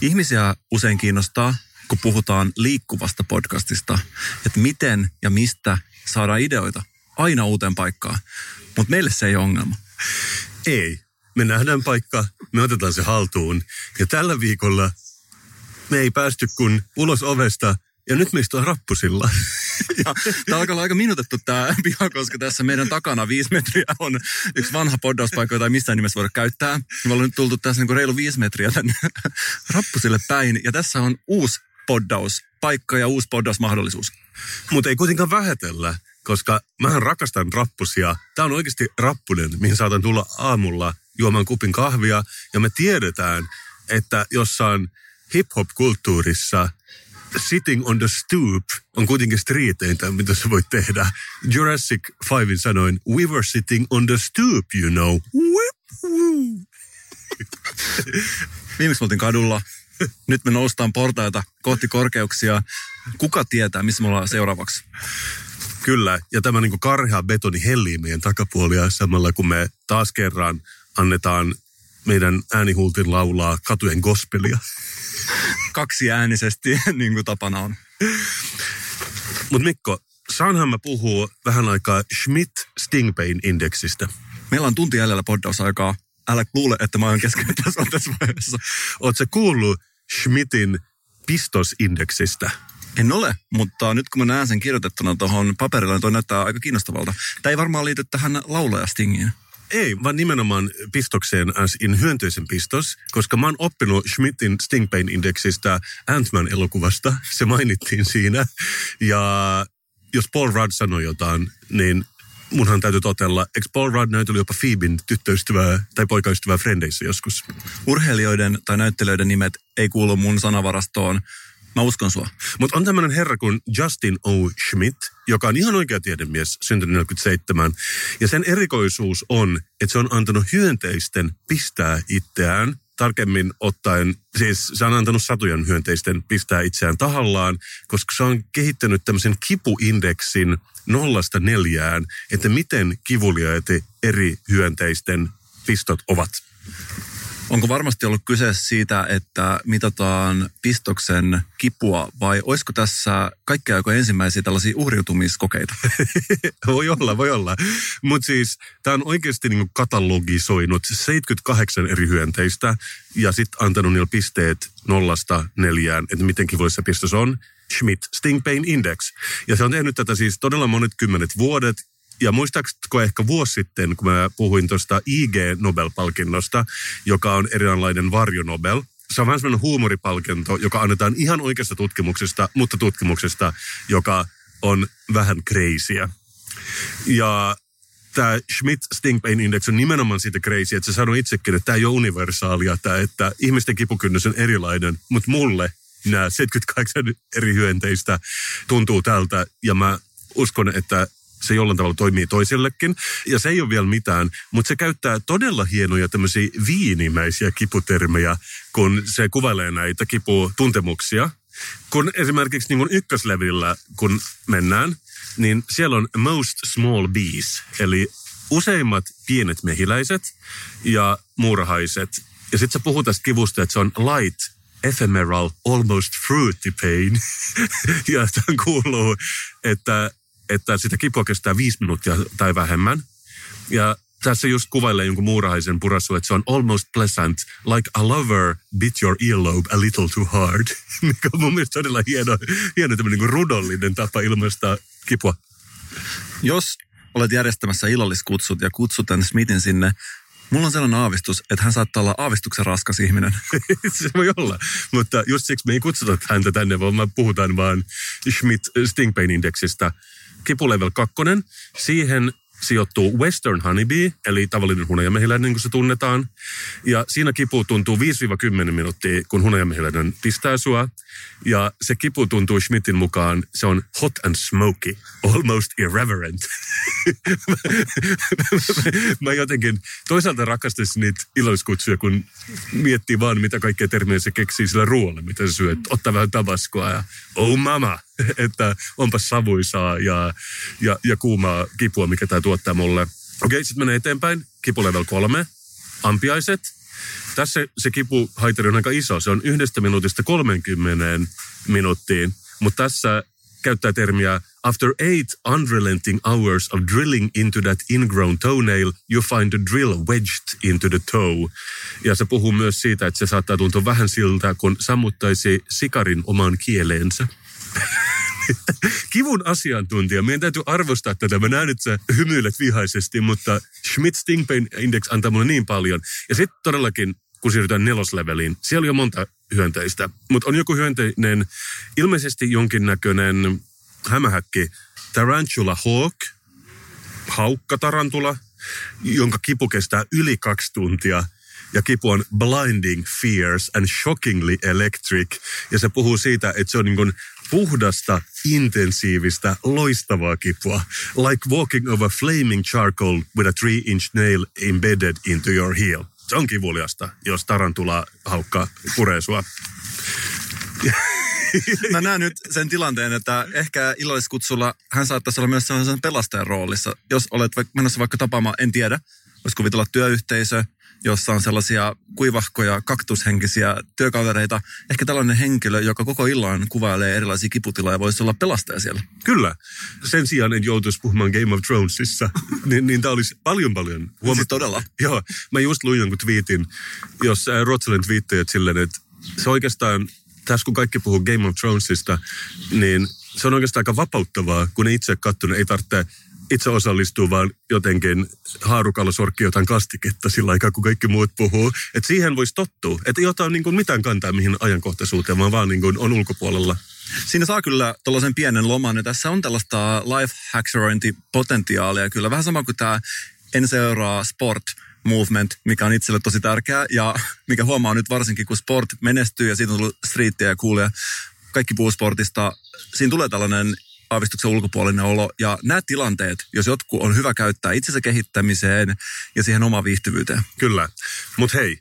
Ihmisiä usein kiinnostaa, kun puhutaan liikkuvasta podcastista, että miten ja mistä saadaan ideoita aina uuteen paikkaan. Mutta meille se ei ole ongelma. Ei. Me nähdään paikka, me otetaan se haltuun. Ja tällä viikolla me ei päästy kun ulos ovesta ja nyt meistä on rappusilla. Tämä alkaa olla aika minutettu tämä piha, koska tässä meidän takana viisi metriä on yksi vanha poddauspaikka, jota ei missään nimessä voida käyttää. Me ollaan nyt tultu tässä niin reilu viisi metriä tänne rappusille päin. Ja tässä on uusi poddauspaikka ja uusi poddausmahdollisuus. Mutta ei kuitenkaan vähätellä, koska mähän rakastan rappusia. Tämä on oikeasti rappunen, mihin saatan tulla aamulla juomaan kupin kahvia. Ja me tiedetään, että jossain hip-hop-kulttuurissa sitting on the stoop on kuitenkin striiteintä, mitä sä voit tehdä. Jurassic Fivein sanoin, we were sitting on the stoop, you know. Viimeksi me oltiin kadulla. Nyt me noustaan portaita kohti korkeuksia. Kuka tietää, missä me ollaan seuraavaksi? Kyllä, ja tämä niin karhea betoni hellii meidän takapuolia samalla, kun me taas kerran annetaan meidän äänihuultin laulaa katujen gospelia. Kaksi äänisesti, niin kuin tapana on. Mutta Mikko, saanhan mä puhua vähän aikaa Schmidt-Stingpain-indeksistä. Meillä on tunti jäljellä poddausaikaa. Älä kuule, että mä oon kesken tässä, tässä vaiheessa. Oletko kuullut Schmidtin pistosindeksistä? En ole, mutta nyt kun mä näen sen kirjoitettuna tuohon paperilla, niin toi näyttää aika kiinnostavalta. Tämä ei varmaan liity tähän laulajastingiin. Ei, vaan nimenomaan pistokseen as in hyönteisen pistos, koska mä oon oppinut Schmidtin Stingpain-indeksistä Ant-Man-elokuvasta. Se mainittiin siinä. Ja jos Paul Rudd sanoi jotain, niin munhan täytyy totella, eikö Paul Rudd näyteli jopa Phoebin tyttöystävää tai poikaystävää Frendeissä joskus? Urheilijoiden tai näyttelijöiden nimet ei kuulu mun sanavarastoon. Mä uskon sua. Mutta on tämmöinen herra kuin Justin O. Schmidt, joka on ihan oikea tiedemies, syntynyt 47. Ja sen erikoisuus on, että se on antanut hyönteisten pistää itseään tarkemmin ottaen, siis se on antanut satujen hyönteisten pistää itseään tahallaan, koska se on kehittänyt tämmöisen kipuindeksin nollasta neljään, että miten kivuliaita eri hyönteisten pistot ovat. Onko varmasti ollut kyse siitä, että mitataan pistoksen kipua vai olisiko tässä kaikkea aika ensimmäisiä tällaisia uhriutumiskokeita? voi olla, voi olla. Mutta siis tämä on oikeasti niinku katalogisoinut 78 eri hyönteistä ja sitten antanut niillä pisteet nollasta neljään, että miten kivullissa pistos on. Schmidt Stingpain Index. Ja se on tehnyt tätä siis todella monet kymmenet vuodet ja muistaaksitko ehkä vuosi sitten, kun mä puhuin tuosta IG Nobel-palkinnosta, joka on eräänlainen varjonobel, se on vähän sellainen huumoripalkinto, joka annetaan ihan oikeasta tutkimuksesta, mutta tutkimuksesta, joka on vähän kreisiä. Ja tämä Schmidt Stingpain Index on nimenomaan siitä crazy, että se sanoi itsekin, että tämä ei ole universaalia, tämä, että ihmisten kipukynnys on erilainen, mutta mulle nämä 78 eri hyönteistä tuntuu tältä, ja mä uskon, että se jollain tavalla toimii toisellekin. Ja se ei ole vielä mitään, mutta se käyttää todella hienoja tämmöisiä viinimäisiä kiputermejä, kun se kuvailee näitä kiputuntemuksia. Kun esimerkiksi niin kuin ykköslevillä, kun mennään, niin siellä on most small bees, eli useimmat pienet mehiläiset ja muurahaiset. Ja sitten se puhuu tästä kivusta, että se on light, ephemeral, almost fruity pain. ja tämän kuuluu, että että sitä kipua kestää viisi minuuttia tai vähemmän. Ja tässä just kuvailee jonkun muurahaisen purassu, että se on almost pleasant, like a lover bit your earlobe a little too hard. Mikä on mun mielestä todella hieno, hieno tämmöinen niin rudollinen tapa ilmaista kipua. Jos olet järjestämässä illalliskutsut ja kutsut tämän Smithin sinne, Mulla on sellainen aavistus, että hän saattaa olla aavistuksen raskas ihminen. se voi olla, mutta just siksi me ei kutsuta häntä tänne, vaan me puhutaan vaan Schmidt Stingpain-indeksistä kipulevel 2. Siihen sijoittuu Western Honeybee, eli tavallinen hunajamehiläinen, niin kuin se tunnetaan. Ja siinä kipu tuntuu 5-10 minuuttia, kun hunajamehiläinen pistää sua. Ja se kipu tuntuu Schmidtin mukaan, se on hot and smoky, almost irreverent. mä jotenkin toisaalta rakastaisin niitä iloiskutsuja, kun miettii vaan, mitä kaikkea termiä se keksii sillä ruoalla, mitä se syöt. Ottaa vähän tabaskoa ja oh mama, että onpa savuisaa ja, ja, ja kuumaa kipua, mikä tämä tuottaa mulle. Okei, sitten menee eteenpäin. Kipu level kolme. Ampiaiset. Tässä se kipuhaitari on aika iso. Se on yhdestä minuutista 30 minuuttiin. Mutta tässä käyttää termiä After eight unrelenting hours of drilling into that ingrown toenail, you find the drill wedged into the toe. Ja se puhuu myös siitä, että se saattaa tuntua vähän siltä, kun sammuttaisi sikarin omaan kieleensä. Kivun asiantuntija. Meidän täytyy arvostaa tätä. Mä näen, että sä hymyilet vihaisesti, mutta Schmidt Stingpain Index antaa mulle niin paljon. Ja sitten todellakin, kun siirrytään nelosleveliin, siellä on monta hyönteistä. Mutta on joku hyönteinen, ilmeisesti jonkinnäköinen hämähäkki, Tarantula Hawk, haukkatarantula, jonka kipu kestää yli kaksi tuntia – ja kipu on blinding, fierce and shockingly electric. Ja se puhuu siitä, että se on niin puhdasta, intensiivistä, loistavaa kipua. Like walking over flaming charcoal with a three inch nail embedded into your heel. Se on kivuliasta, jos tarantula haukka puree sua. Mä näen nyt sen tilanteen, että ehkä iloiskutsulla hän saattaisi olla myös sellaisen pelastajan roolissa. Jos olet menossa vaikka tapaamaan, en tiedä, voisi kuvitella työyhteisö, jossa on sellaisia kuivahkoja, kaktushenkisiä työkavereita. Ehkä tällainen henkilö, joka koko illan kuvailee erilaisia kiputiloja, voisi olla pelastaja siellä. Kyllä. Sen sijaan en joutuisi puhumaan Game of Thronesissa, niin, niin tämä olisi paljon paljon huomattu. Siis todella. Joo. Mä just luin jonkun twiitin, jos äh, Ruotsalainen twiittejät silleen, että se oikeastaan, tässä kun kaikki puhuu Game of Thronesista, niin se on oikeastaan aika vapauttavaa, kun itse katsonut ei tarvitse itse osallistuu, vaan jotenkin haarukalla sorkki jotain kastiketta sillä aikaa, kun kaikki muut puhuu. Että siihen voisi tottua. Että ei ota niin kuin mitään kantaa mihin ajankohtaisuuteen, vaan vaan niin kuin on ulkopuolella. Siinä saa kyllä tällaisen pienen loman. Ja tässä on tällaista life hackserointipotentiaalia kyllä. Vähän sama kuin tämä En seuraa sport movement, mikä on itselle tosi tärkeää. Ja mikä huomaa nyt varsinkin, kun sport menestyy ja siitä on tullut streettiä ja kuulia. Kaikki puhuu sportista. Siinä tulee tällainen aavistuksen ulkopuolinen olo. Ja nämä tilanteet, jos jotkut on hyvä käyttää itsensä kehittämiseen ja siihen omaan viihtyvyyteen. Kyllä. Mutta hei,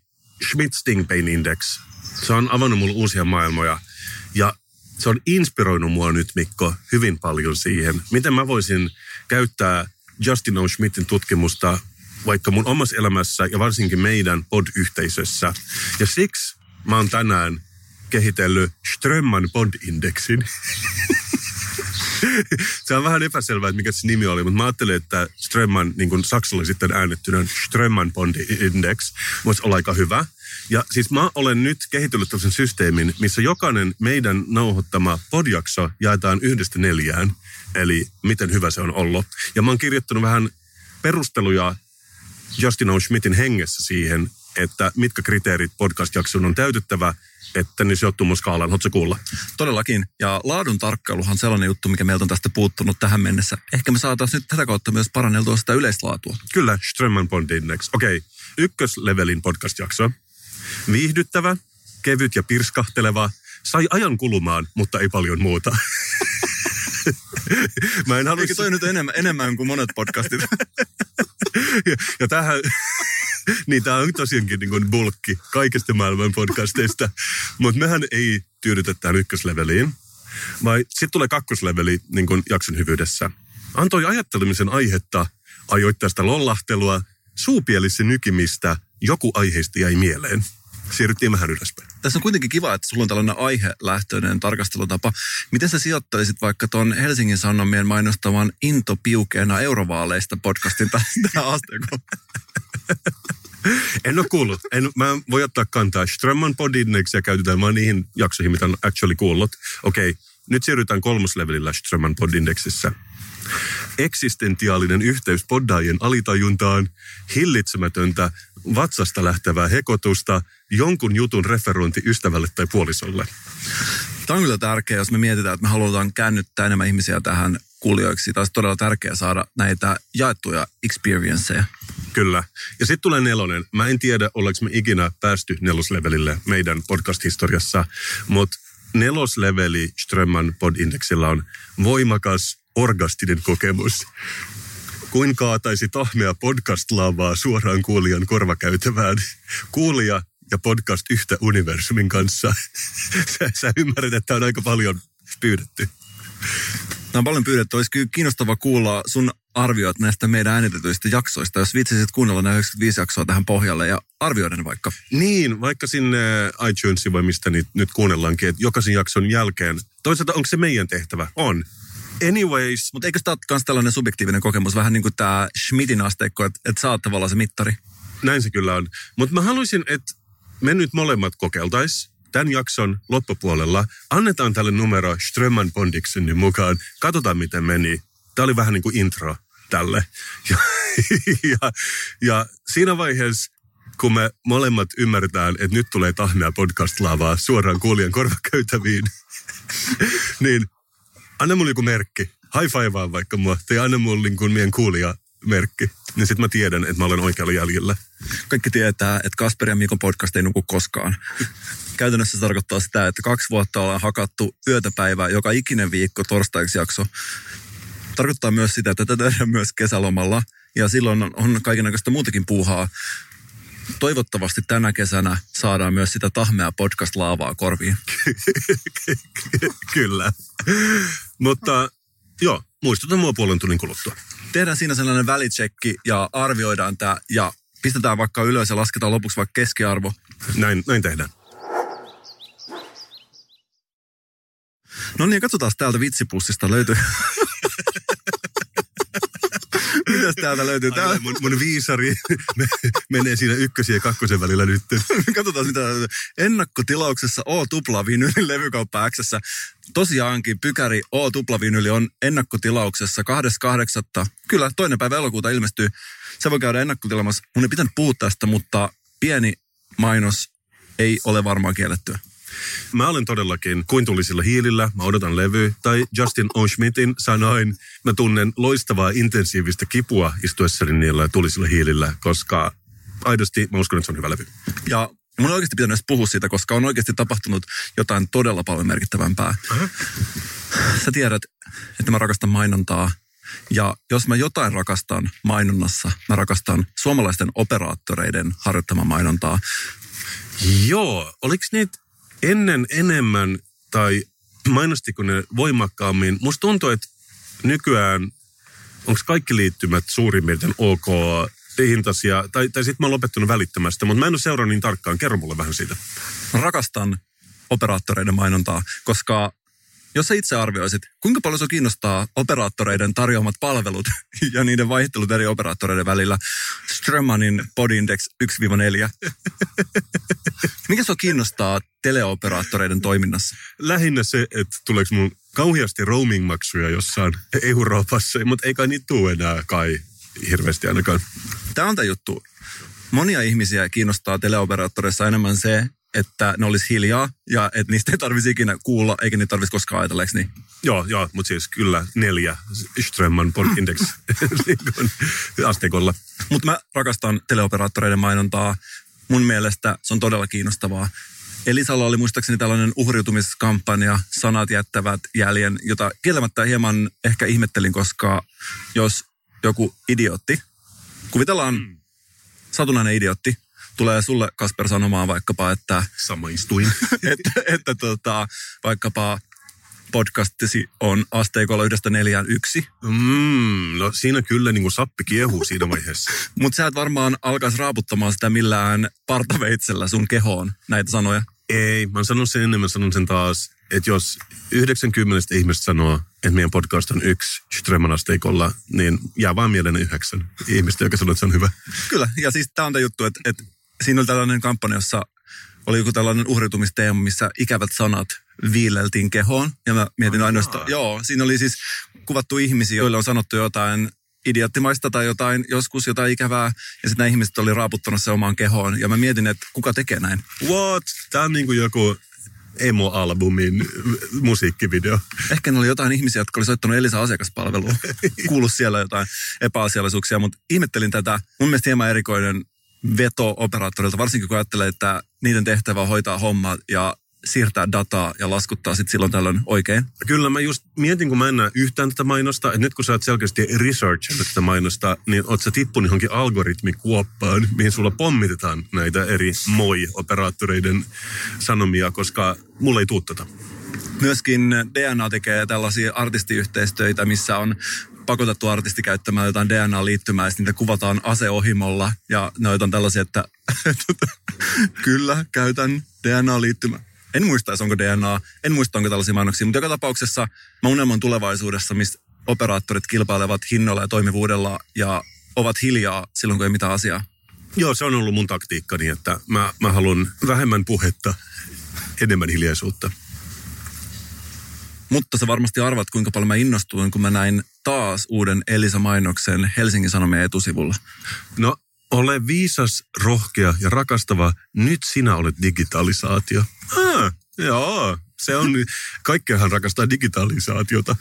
Schmidt Stingpain Index, se on avannut mulle uusia maailmoja. Ja se on inspiroinut mua nyt, Mikko, hyvin paljon siihen, miten mä voisin käyttää Justin O. Schmidtin tutkimusta vaikka mun omassa elämässä ja varsinkin meidän pod-yhteisössä. Ja siksi mä oon tänään kehitellyt Strömman pod-indeksin. se on vähän epäselvää, että mikä se nimi oli, mutta mä ajattelin, että Strömman, niin kuin Saksalla sitten äännettynä Strömman Bond Index, voisi olla aika hyvä. Ja siis mä olen nyt kehitellyt tällaisen systeemin, missä jokainen meidän nauhoittama podjakso jaetaan yhdestä neljään. Eli miten hyvä se on ollut. Ja mä oon kirjoittanut vähän perusteluja Justin O. Schmidtin hengessä siihen, että mitkä kriteerit podcast-jakson on täytettävä – että niin sijoittuu mun skaalaan. Haluatko kuulla? Todellakin. Ja laadun tarkkailuhan on sellainen juttu, mikä meiltä on tästä puuttunut tähän mennessä. Ehkä me saataisiin nyt tätä kautta myös paranneltua sitä yleislaatua. Kyllä, Strömman Bond Index. Okei, okay. ykköslevelin podcast-jakso. Viihdyttävä, kevyt ja pirskahteleva. Sai ajan kulumaan, mutta ei paljon muuta. Mä en halua... Eikö toi nyt enemmän, enemmän kuin monet podcastit? ja, ja tähän, niin tämä on tosiaankin niin bulkki kaikista maailman podcasteista. Mutta mehän ei tyydytä tähän ykkösleveliin. Vai sitten tulee kakkosleveli niin kuin jakson hyvyydessä. Antoi ajattelemisen aihetta, ajoittaista lollahtelua, suupielissä nykimistä, joku aiheista jäi mieleen. Siirryttiin vähän ylöspäin. Tässä on kuitenkin kiva, että sulla on tällainen aihelähtöinen tarkastelutapa. Miten sä sijoittaisit vaikka tuon Helsingin Sanomien mainostavan Into piukeena eurovaaleista podcastin tähän asteikoon? En ole kuullut. En, mä voi ottaa kantaa. Strömman ja käytetään vaan niihin jaksoihin, mitä on actually kuullut. Okei, okay, nyt siirrytään kolmoslevelillä Strömman podindeksissä. Eksistentiaalinen yhteys poddaajien alitajuntaan, hillitsemätöntä, vatsasta lähtevää hekotusta, jonkun jutun referointi ystävälle tai puolisolle. Tämä on kyllä tärkeää, jos me mietitään, että me halutaan käännyttää enemmän ihmisiä tähän kuulijoiksi. Taisi todella tärkeää saada näitä jaettuja experienceja. Kyllä. Ja sitten tulee nelonen. Mä en tiedä, ollaanko me ikinä päästy neloslevelille meidän podcast-historiassa, mutta nelosleveli Strömman podindeksillä on voimakas orgastinen kokemus. Kuin kaataisi tahmea podcast-lavaa suoraan kuulijan korvakäytävään. Kuulija ja podcast yhtä universumin kanssa. sä, sä ymmärrät, että on aika paljon pyydetty. Tämä on paljon pyydetty. Olisi kyllä kiinnostava kuulla sun arviot näistä meidän äänitetyistä jaksoista, jos viitsisit kuunnella nämä 95 jaksoa tähän pohjalle ja arvioida ne vaikka. Niin, vaikka sinne iTunesiin vai mistä niitä nyt kuunnellaankin, että jokaisen jakson jälkeen. Toisaalta onko se meidän tehtävä? On. Anyways. Mutta eikö tämä ole myös tällainen subjektiivinen kokemus, vähän niin kuin tämä Schmidtin asteikko, että, että sä oot tavallaan se mittari? Näin se kyllä on. Mutta mä haluaisin, että me nyt molemmat kokeiltais tämän jakson loppupuolella. Annetaan tälle numero Strömman Bondiksenin mukaan. Katsotaan, miten meni. Tämä oli vähän niin kuin intro tälle. Ja, ja, ja siinä vaiheessa, kun me molemmat ymmärretään, että nyt tulee tahmea podcast-lavaa suoraan kuulijan korvakäytäviin, niin anna mulle joku merkki. High fivea vaikka mua, tai anna mulle niin kuin meidän kuulija merkki. Niin sitten mä tiedän, että mä olen oikealla jäljellä. Kaikki tietää, että Kasper ja Mikon podcast ei nuku koskaan. Käytännössä se tarkoittaa sitä, että kaksi vuotta ollaan hakattu yötä päivää joka ikinen viikko torstaiksi jakso. Tarkoittaa myös sitä, että tätä tehdään myös kesälomalla. Ja silloin on kaikenlaista muutakin puuhaa. Toivottavasti tänä kesänä saadaan myös sitä tahmea podcast-laavaa korviin. Kyllä. Mutta joo, muistutan mua puolen tunnin kuluttua. Tehdään siinä sellainen välitsekki ja arvioidaan tämä ja pistetään vaikka ylös ja lasketaan lopuksi vaikka keskiarvo. Näin, näin tehdään. No niin, katsotaan täältä vitsipussista löytyy. Mitäs täältä löytyy? Tää... mun, mun viisari menee siinä ykkösen ja kakkosen välillä nyt. Katsotaan mitä ennakkotilauksessa O tuplavinyli levykauppa X. Tosiaankin Pykäri O tuplavinyli on ennakkotilauksessa 2.8. Kyllä, toinen päivä elokuuta ilmestyy. Se voi käydä ennakkotilamassa. Mun ei pitänyt puhua tästä, mutta pieni mainos ei ole varmaan kiellettyä. Mä olen todellakin kuin tulisilla hiilillä, mä odotan levy. Tai Justin O. Schmidtin sanoin, mä tunnen loistavaa intensiivistä kipua istuessani niillä tulisilla hiilillä, koska aidosti mä uskon, että se on hyvä levy. Ja mun on oikeasti pitänyt puhua siitä, koska on oikeasti tapahtunut jotain todella paljon merkittävämpää. Uh-huh. Sä tiedät, että mä rakastan mainontaa. Ja jos mä jotain rakastan mainonnassa, mä rakastan suomalaisten operaattoreiden harjoittamaa mainontaa. Joo, oliko niitä ennen enemmän tai mainostiko ne voimakkaammin. Musta tuntuu, että nykyään onko kaikki liittymät suurin piirtein ok hintaisia, tai, tai sitten mä oon lopettanut välittämästä, mutta mä en ole seurannut niin tarkkaan. Kerro mulle vähän siitä. Rakastan operaattoreiden mainontaa, koska jos sä itse arvioisit, kuinka paljon se kiinnostaa operaattoreiden tarjoamat palvelut ja niiden vaihtelut eri operaattoreiden välillä Strömmanin Podindex 1-4. Mikä se kiinnostaa teleoperaattoreiden toiminnassa? Lähinnä se, että tuleeko mun kauheasti roaming-maksuja jossain Euroopassa, mutta ei kai niitä tule enää kai hirveästi ainakaan. Tämä on tämä juttu. Monia ihmisiä kiinnostaa teleoperaattoreissa enemmän se, että ne olisi hiljaa ja että niistä ei tarvitsisi ikinä kuulla, eikä niitä tarvitsisi koskaan ajatella, niin? Joo, joo, mutta siis kyllä neljä Strömman Index asteikolla. Mutta mä rakastan teleoperaattoreiden mainontaa. Mun mielestä se on todella kiinnostavaa. Elisalla oli muistaakseni tällainen uhriutumiskampanja, sanat jättävät jäljen, jota kieltämättä hieman ehkä ihmettelin, koska jos joku idiotti, kuvitellaan mm. satunnainen idiotti, tulee sulle Kasper sanomaan vaikkapa, että... Sama istuin. että, että tota, vaikkapa podcastisi on asteikolla yhdestä neljään yksi. Mm, no siinä kyllä niin kuin sappi kiehuu siinä vaiheessa. Mutta sä et varmaan alkaisi raaputtamaan sitä millään partaveitsellä sun kehoon, näitä sanoja. Ei, mä oon sanonut sen ennen, mä sanon sen taas, että jos 90 ihmistä sanoo, että meidän podcast on yksi Strömman asteikolla, niin jää vaan mieleen yhdeksän ihmistä, joka sanoo, että se on hyvä. Kyllä, ja siis tämä on tämä juttu, että, että siinä oli tällainen kampanja, jossa oli joku tällainen uhritumisteema, missä ikävät sanat viileltiin kehoon. Ja mä mietin ainoastaan, joo, siinä oli siis kuvattu ihmisiä, joille on sanottu jotain idioottimaista tai jotain, joskus jotain ikävää. Ja sitten nämä ihmiset oli raaputtanut se omaan kehoon. Ja mä mietin, että kuka tekee näin. What? Tämä on niin kuin joku emo-albumin musiikkivideo. Ehkä ne oli jotain ihmisiä, jotka oli soittanut Elisa asiakaspalveluun. Kuulu siellä jotain epäasiallisuuksia, mutta ihmettelin tätä. Mun mielestä hieman erikoinen veto operaattorilta, varsinkin kun ajattelee, että niiden tehtävä on hoitaa homma ja siirtää dataa ja laskuttaa sitten silloin tällöin oikein. Kyllä mä just mietin, kun mä en näe yhtään tätä mainosta, että nyt kun sä oot selkeästi researchannut tätä mainosta, niin oot sä tippunut johonkin algoritmikuoppaan, mihin sulla pommitetaan näitä eri moi-operaattoreiden sanomia, koska mulla ei tuu tota. Myöskin DNA tekee tällaisia artistiyhteistöitä, missä on pakotettu artisti käyttämään jotain DNA-liittymää, ja niitä kuvataan aseohimolla, ja ne on tällaisia, että kyllä, käytän DNA-liittymää. En muista, onko DNA, en muista, onko tällaisia mainoksia, mutta joka tapauksessa mä unelmoin tulevaisuudessa, missä operaattorit kilpailevat hinnoilla ja toimivuudella ja ovat hiljaa silloin, kun ei mitään asiaa. Joo, se on ollut mun taktiikkani, että mä, mä haluan vähemmän puhetta, enemmän hiljaisuutta. Mutta sä varmasti arvat, kuinka paljon mä innostuin, kun mä näin taas uuden Elisa-mainoksen Helsingin Sanomien etusivulla. No, ole viisas, rohkea ja rakastava. Nyt sinä olet digitalisaatio. Ah, joo, se on, kaikkeahan rakastaa digitalisaatiota.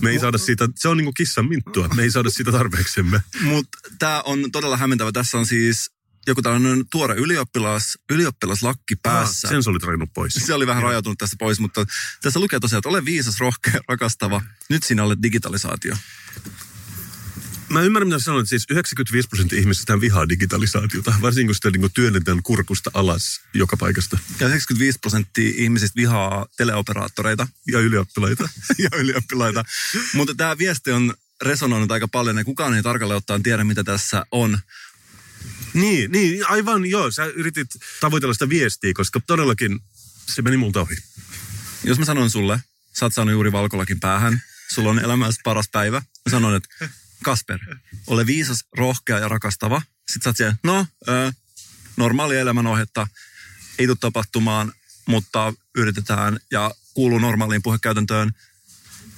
Me ei saada siitä, se on niin kuin kissan minttua, me ei saada siitä tarpeeksemme. Mutta tämä on todella hämmentävä. Tässä on siis joku tällainen tuore ylioppilas, ylioppilaslakki päässä. Ah, sen se oli rajannut pois. Se oli vähän rajautunut tästä pois, mutta tässä lukee tosiaan, että ole viisas, rohkea, rakastava. Nyt sinä olet digitalisaatio. Mä ymmärrän, mitä sanoit. Siis 95 prosenttia ihmisistä vihaa digitalisaatiota, varsinkin kun sitä niin työnnetään kurkusta alas joka paikasta. Ja 95 prosenttia ihmisistä vihaa teleoperaattoreita. Ja ylioppilaita. ja ylioppilaita. Mutta tämä viesti on resonoinut aika paljon ja kukaan ei tarkalleen ottaen tiedä, mitä tässä on. Niin, niin, aivan joo. Sä yritit tavoitella sitä viestiä, koska todellakin se meni multa ohi. Jos mä sanon sulle, sä oot saanut juuri valkolakin päähän, sulla on elämässä paras päivä. Mä sanon, että Kasper, ole viisas, rohkea ja rakastava. Sitten sä oot siellä, no, ö, normaali elämän ohjetta, ei tule tapahtumaan, mutta yritetään ja kuuluu normaaliin puhekäytäntöön.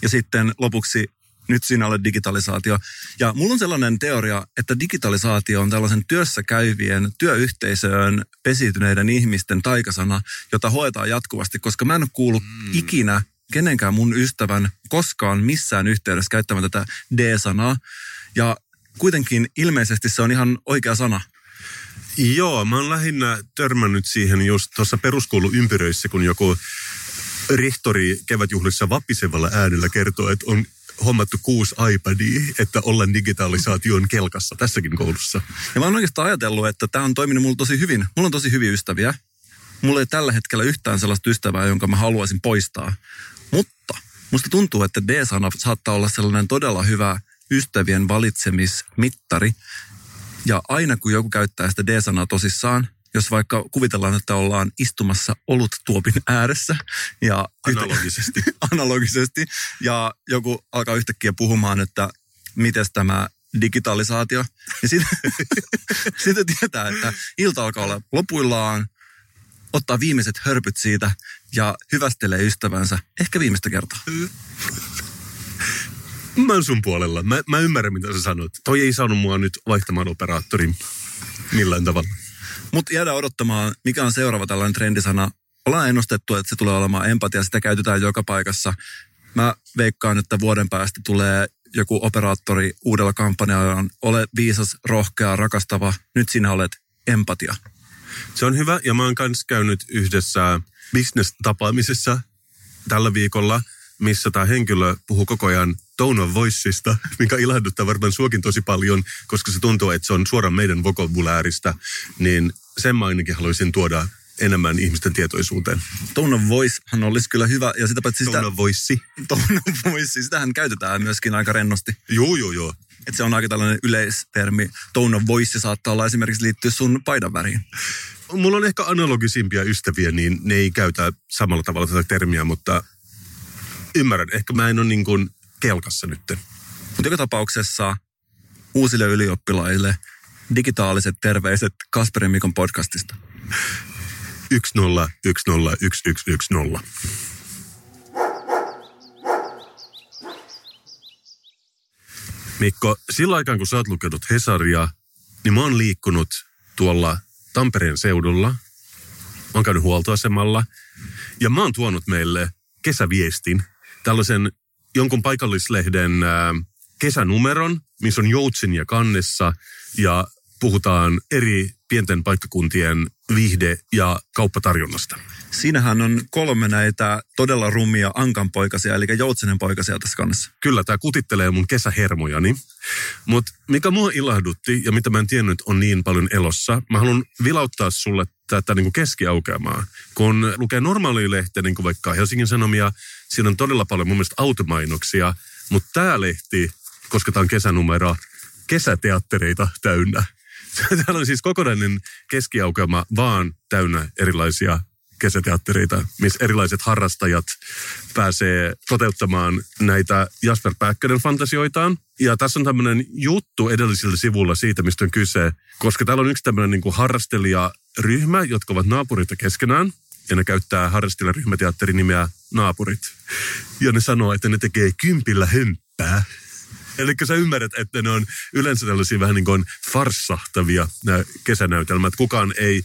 Ja sitten lopuksi nyt siinä olet digitalisaatio. Ja mulla on sellainen teoria, että digitalisaatio on tällaisen työssä käyvien, työyhteisöön pesiytyneiden ihmisten taikasana, jota hoetaan jatkuvasti, koska mä en ole kuullut mm. ikinä kenenkään mun ystävän koskaan missään yhteydessä käyttämään tätä D-sanaa. Ja kuitenkin ilmeisesti se on ihan oikea sana. Joo, mä oon lähinnä törmännyt siihen just tuossa peruskouluympyröissä, kun joku rehtori kevätjuhlissa vapisevalla äänellä kertoo, että on hommattu kuusi iPadia, että ollaan digitalisaation kelkassa tässäkin koulussa. Ja mä oon oikeastaan ajatellut, että tämä on toiminut mulla tosi hyvin. Mulla on tosi hyviä ystäviä. Mulla ei tällä hetkellä yhtään sellaista ystävää, jonka mä haluaisin poistaa. Mutta musta tuntuu, että D-sana saattaa olla sellainen todella hyvä ystävien valitsemismittari. Ja aina kun joku käyttää sitä D-sanaa tosissaan, jos vaikka kuvitellaan, että ollaan istumassa oluttuopin ääressä. Ja analogisesti. Yhtä, analogisesti. Ja joku alkaa yhtäkkiä puhumaan, että miten tämä digitalisaatio. Ja sitten sit tietää, että ilta alkaa olla lopuillaan, ottaa viimeiset hörpyt siitä ja hyvästelee ystävänsä ehkä viimeistä kertaa. Mä oon sun puolella. Mä, mä ymmärrän, mitä sä sanot. Toi ei saanut mua nyt vaihtamaan operaattorin millään tavalla. Mutta jäädään odottamaan, mikä on seuraava tällainen trendisana. Ollaan ennustettu, että se tulee olemaan empatia. Sitä käytetään joka paikassa. Mä veikkaan, että vuoden päästä tulee joku operaattori uudella kampanjalla. Ole viisas, rohkea, rakastava. Nyt sinä olet empatia. Se on hyvä ja mä oon kanssa käynyt yhdessä business-tapaamisessa tällä viikolla, missä tämä henkilö puhuu koko ajan tone of voiceista, mikä ilahduttaa varmaan suokin tosi paljon, koska se tuntuu, että se on suoraan meidän vokabulaarista, niin sen mä ainakin haluaisin tuoda enemmän ihmisten tietoisuuteen. Tone of voicehan olisi kyllä hyvä. Ja sitä paitsi sitä, tone of voice. Tone of voice, sitähän käytetään myöskin aika rennosti. Joo, joo, joo. Et se on aika tällainen yleistermi. Tone of voice saattaa olla esimerkiksi liittyä sun paidan väriin. Mulla on ehkä analogisimpia ystäviä, niin ne ei käytä samalla tavalla tätä termiä, mutta ymmärrän. Ehkä mä en ole niin kuin kelkassa nyt. Mutta joka tapauksessa uusille ylioppilaille digitaaliset terveiset Kasperin Mikon podcastista. 10101110. Mikko, sillä aikaan kun sä oot lukenut Hesaria, niin mä oon liikkunut tuolla Tampereen seudulla oon käynyt huoltoasemalla ja mä oon tuonut meille kesäviestin, tällaisen jonkun paikallislehden ää, kesänumeron, missä on joutsinia kannessa ja puhutaan eri pienten paikkakuntien viihde- ja kauppatarjonnasta. Siinähän on kolme näitä todella rumia ankanpoikasia, eli joutsenen poikasia tässä kannassa. Kyllä, tämä kutittelee mun kesähermojani. Mutta mikä mua ilahdutti ja mitä mä en tiennyt on niin paljon elossa, mä haluan vilauttaa sulle tätä niin kuin keskiaukeamaa. Kun lukee normaalia lehteä, niin kuin vaikka Helsingin Sanomia, siinä on todella paljon mun mielestä automainoksia, mutta tämä lehti, koska tämä on kesänumero, kesäteattereita täynnä. Täällä on siis kokonainen keskiaukeama vaan täynnä erilaisia kesäteattereita, missä erilaiset harrastajat pääsee toteuttamaan näitä Jasper Pääkkönen fantasioitaan. Ja tässä on tämmöinen juttu edellisellä sivulla siitä, mistä on kyse, koska täällä on yksi tämmöinen niin kuin harrastelijaryhmä, jotka ovat naapurita keskenään, ja ne käyttää harrastelijaryhmäteatterin nimeä Naapurit. Ja ne sanoo, että ne tekee kympillä hömppää. Eli sä ymmärrät, että ne on yleensä tällaisia vähän niin kuin farsahtavia nämä kesänäytelmät. Kukaan ei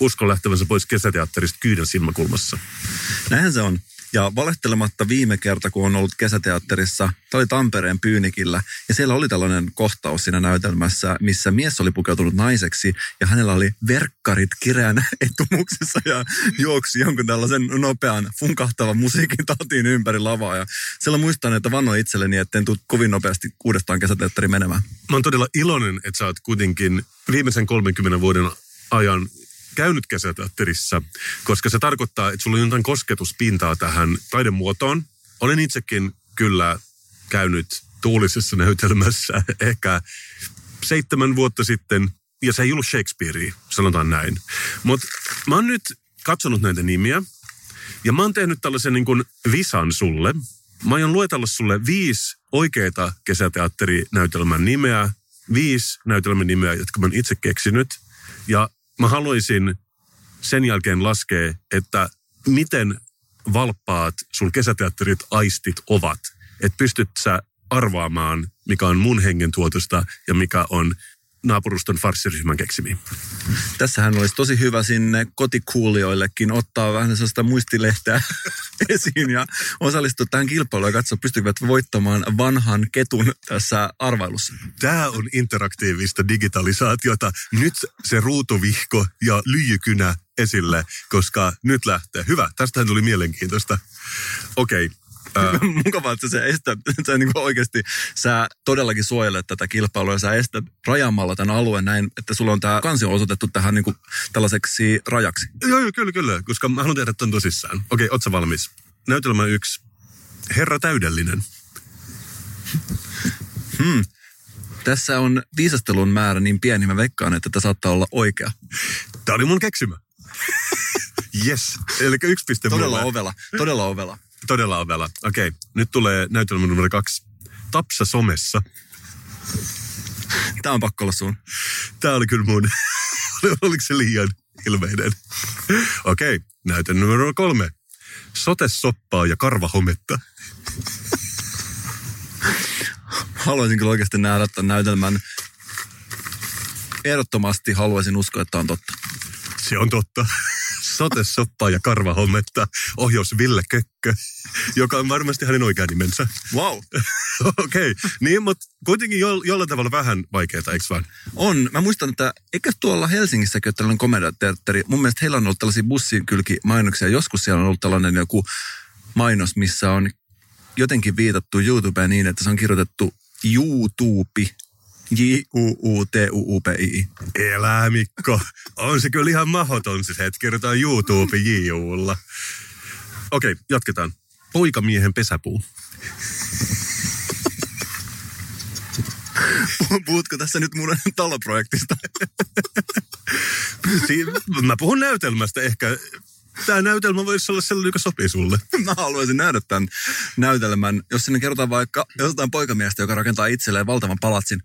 usko lähtevänsä pois kesäteatterista kyynän silmäkulmassa. Näinhän se on. Ja valehtelematta viime kerta, kun on ollut kesäteatterissa, tämä oli Tampereen Pyynikillä, ja siellä oli tällainen kohtaus siinä näytelmässä, missä mies oli pukeutunut naiseksi, ja hänellä oli verkkarit kireän etumuksessa, ja juoksi jonkun tällaisen nopean funkahtavan musiikin tatiin ympäri lavaa. Ja siellä muistan, että vannoin itselleni, että en tule kovin nopeasti uudestaan kesäteatteriin menemään. Mä oon todella iloinen, että sä oot kuitenkin viimeisen 30 vuoden ajan käynyt kesäteatterissa, koska se tarkoittaa, että sulla on jotain kosketuspintaa tähän taidemuotoon. Olen itsekin kyllä käynyt tuulisessa näytelmässä ehkä seitsemän vuotta sitten, ja se ei ollut Shakespearea, sanotaan näin. Mutta mä oon nyt katsonut näitä nimiä, ja mä oon tehnyt tällaisen niin kuin visan sulle. Mä aion luetella sulle viisi oikeita kesäteatterinäytelmän nimeä, viisi näytelmän nimeä, jotka mä oon itse keksinyt. Ja mä haluaisin sen jälkeen laskea, että miten valppaat sun kesäteatterit aistit ovat. Että pystyt sä arvaamaan, mikä on mun hengen tuotosta ja mikä on naapuruston farssiryhmän keksimiä. Tässähän olisi tosi hyvä sinne kotikuulijoillekin ottaa vähän sellaista muistilehteä esiin ja osallistua tähän kilpailuun ja katsoa, pystyvät voittamaan vanhan ketun tässä arvailussa. Tämä on interaktiivista digitalisaatiota. Nyt se ruutuvihko ja lyijykynä esille, koska nyt lähtee. Hyvä, tästähän tuli mielenkiintoista. Okei, okay. Mukavaa, että sä estät, sä niin oikeasti, sä todellakin suojelet tätä kilpailua ja sä estät rajaamalla tämän alueen näin, että sulla on tämä kansi osoitettu tähän niin kuin tällaiseksi rajaksi. Joo, joo, kyllä, kyllä, koska mä haluan tehdä ton tosissaan. Okei, oot valmis? Näytelmä yksi. Herra täydellinen. Hmm. Tässä on viisastelun määrä niin pieni, mä veikkaan, että tämä saattaa olla oikea. Tämä oli mun keksimä. yes, eli yksi piste Todella mulle. ovela, todella ovela. Todella ovela. Okei, nyt tulee näytelmä numero kaksi. Tapsa somessa. Tämä on pakko olla sun. Tämä oli kyllä mun. Oliko se liian ilmeinen? Okei, näytelmä numero kolme. Sote-soppaa ja karvahometta. Haluaisin kyllä oikeasti nähdä tämän näytelmän. Ehdottomasti haluaisin uskoa, että tämä on totta. Se on totta. Sote-soppaa ja karvahommetta. Ohjaus Ville Kökkö, joka on varmasti hänen oikea nimensä. Wow. Okei, okay. niin, mutta kuitenkin jo, jollain tavalla vähän vaikeaa, eikö vaan? On. Mä muistan, että eikä tuolla Helsingissäkin ole tällainen komediateatteri. Mun mielestä heillä on ollut tällaisia bussikylkimainoksia. Joskus siellä on ollut tällainen joku mainos, missä on jotenkin viitattu YouTubeen niin, että se on kirjoitettu YouTube J-U-U-T-U-U-P-I. Elää Mikko. On se kyllä ihan mahdoton siis, että kirjoitetaan YouTube J-U-lla. Okei, okay, jatketaan. Poikamiehen pesäpuu. Puhutko tässä nyt mun taloprojektista? Siin- Mä puhun näytelmästä ehkä. Tämä näytelmä voisi olla sellainen, joka sopii sulle. Mä haluaisin nähdä tämän näytelmän, jos sinne kerrotaan vaikka jostain poikamiestä, joka rakentaa itselleen valtavan palatsin.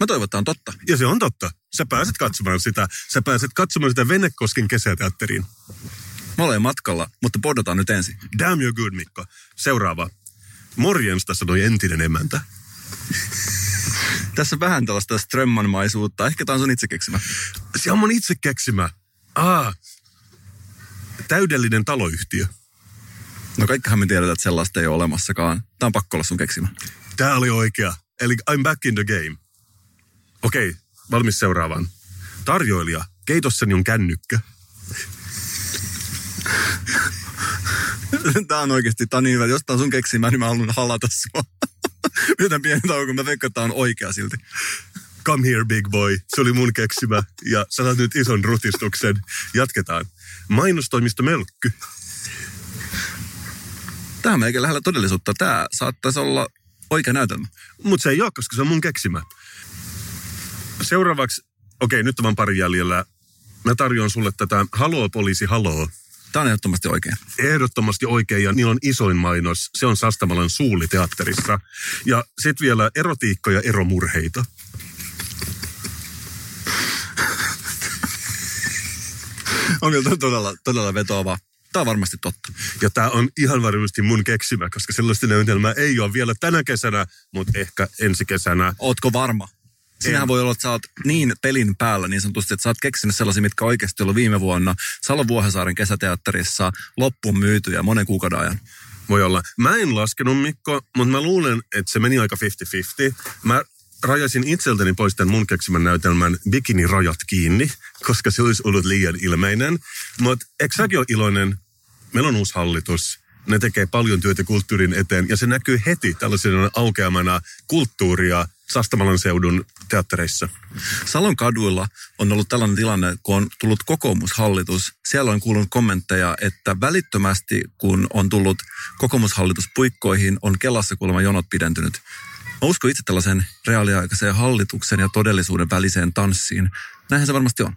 Mä toivon, että on totta. Ja se on totta. Sä pääset katsomaan sitä. Sä pääset katsomaan sitä Venekosken kesäteatteriin. Mä olen matkalla, mutta podataan nyt ensin. Damn you're good, Mikko. Seuraava. Morjens, tässä sanoi entinen emäntä. Tässä vähän tällaista strömmanmaisuutta. Ehkä tämä on sun itse keksimä. Se on mun itse keksimä. Ah. Täydellinen taloyhtiö. No kaikkihan me tiedetään, että sellaista ei ole olemassakaan. Tämä on pakko olla sun keksimä. Tämä oli oikea. Eli I'm back in the game. Okei, valmis seuraavaan. Tarjoilija, keitossani on kännykkä. Tämä on oikeasti, tämä on niin hyvä. Jos tämä on sun keksimä, niin mä haluan halata sua. Pidetään pieni tauko, kun mä veikkaan, että tämä on oikea silti. Come here, big boy. Se oli mun keksimä. Ja sä saat nyt ison rutistuksen. Jatketaan. Mainostoimisto Melkky. Tämä on meikä lähellä todellisuutta. Tämä saattaisi olla oikea näytelmä. Mutta se ei ole, koska se on mun keksimä. Seuraavaksi, okei, nyt on vaan pari jäljellä. Mä tarjoan sulle tätä Haloo poliisi, haloo. Tämä on ehdottomasti oikein. Ehdottomasti oikein ja niillä on isoin mainos. Se on Sastamalan suuliteatterissa. Ja sitten vielä erotiikka ja eromurheita. On kyllä todella, todella vetoava. Tämä on varmasti totta. Ja tämä on ihan varmasti mun keksimä, koska sellaista näytelmää ei ole vielä tänä kesänä, mutta ehkä ensi kesänä. Ootko varma? Sinähän voi olla, että sä oot niin pelin päällä niin sanotusti, että sä oot keksinyt sellaisia, mitkä oikeasti ollut viime vuonna Salon Vuohesaaren kesäteatterissa loppuun myytyjä monen kuukauden ajan. Voi olla. Mä en laskenut Mikko, mutta mä luulen, että se meni aika 50-50. Mä rajasin itseltäni pois tämän mun keksimän näytelmän Bikini-rajat kiinni, koska se olisi ollut liian ilmeinen. Mutta eikö säkin ole iloinen? Meillä on uusi hallitus. Ne tekee paljon työtä kulttuurin eteen ja se näkyy heti tällaisena aukeamana kulttuuria Sastamalan seudun teattereissa. Salon kaduilla on ollut tällainen tilanne, kun on tullut kokoomushallitus. Siellä on kuulunut kommentteja, että välittömästi kun on tullut kokoomushallitus puikkoihin, on Kelassa kuulemma jonot pidentynyt. Mä uskon itse tällaisen reaaliaikaiseen hallituksen ja todellisuuden väliseen tanssiin. Näinhän se varmasti on.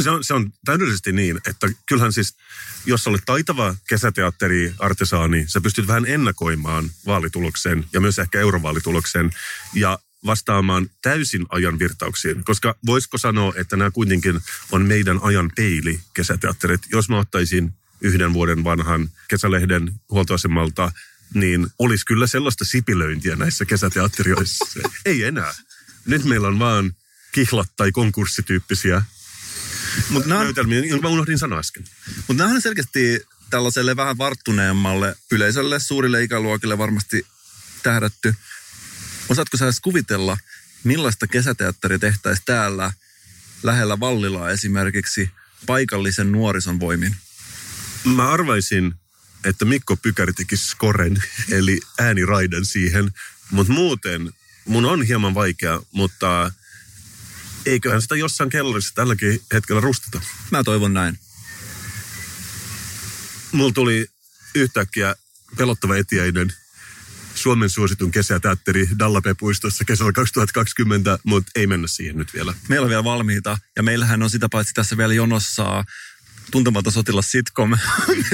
Se on, se on täydellisesti niin, että kyllähän siis, jos olet taitava kesäteatteri artesaani, sä pystyt vähän ennakoimaan vaalituloksen ja myös ehkä eurovaalituloksen ja vastaamaan täysin ajan virtauksiin. Koska voisiko sanoa, että nämä kuitenkin on meidän ajan peili kesäteatterit. Jos mä ottaisin yhden vuoden vanhan kesälehden huoltoasemalta, niin olisi kyllä sellaista sipilöintiä näissä kesäteatterioissa. Ei enää. Nyt meillä on vaan kihlat tai konkurssityyppisiä Mut nämä, näytelmiä, niin mä unohdin sanoa äsken. Mutta nämä on selkeästi tällaiselle vähän varttuneemmalle yleisölle, suurille ikäluokille varmasti tähdätty. Osaatko sä edes kuvitella, millaista kesäteatteri tehtäisiin täällä lähellä Vallilaa esimerkiksi paikallisen nuorison voimin? Mä arvaisin, että Mikko Pykäri teki skoren, eli ääniraiden siihen. Mutta muuten mun on hieman vaikea, mutta eiköhän sitä jossain kellarissa tälläkin hetkellä rustata. Mä toivon näin. Mulla tuli yhtäkkiä pelottava etiäinen Suomen suositun kesäteatteri Dallape-puistossa kesällä 2020, mutta ei mennä siihen nyt vielä. Meillä on vielä valmiita ja meillähän on sitä paitsi tässä vielä jonossa tuntematon sotilas sitcom,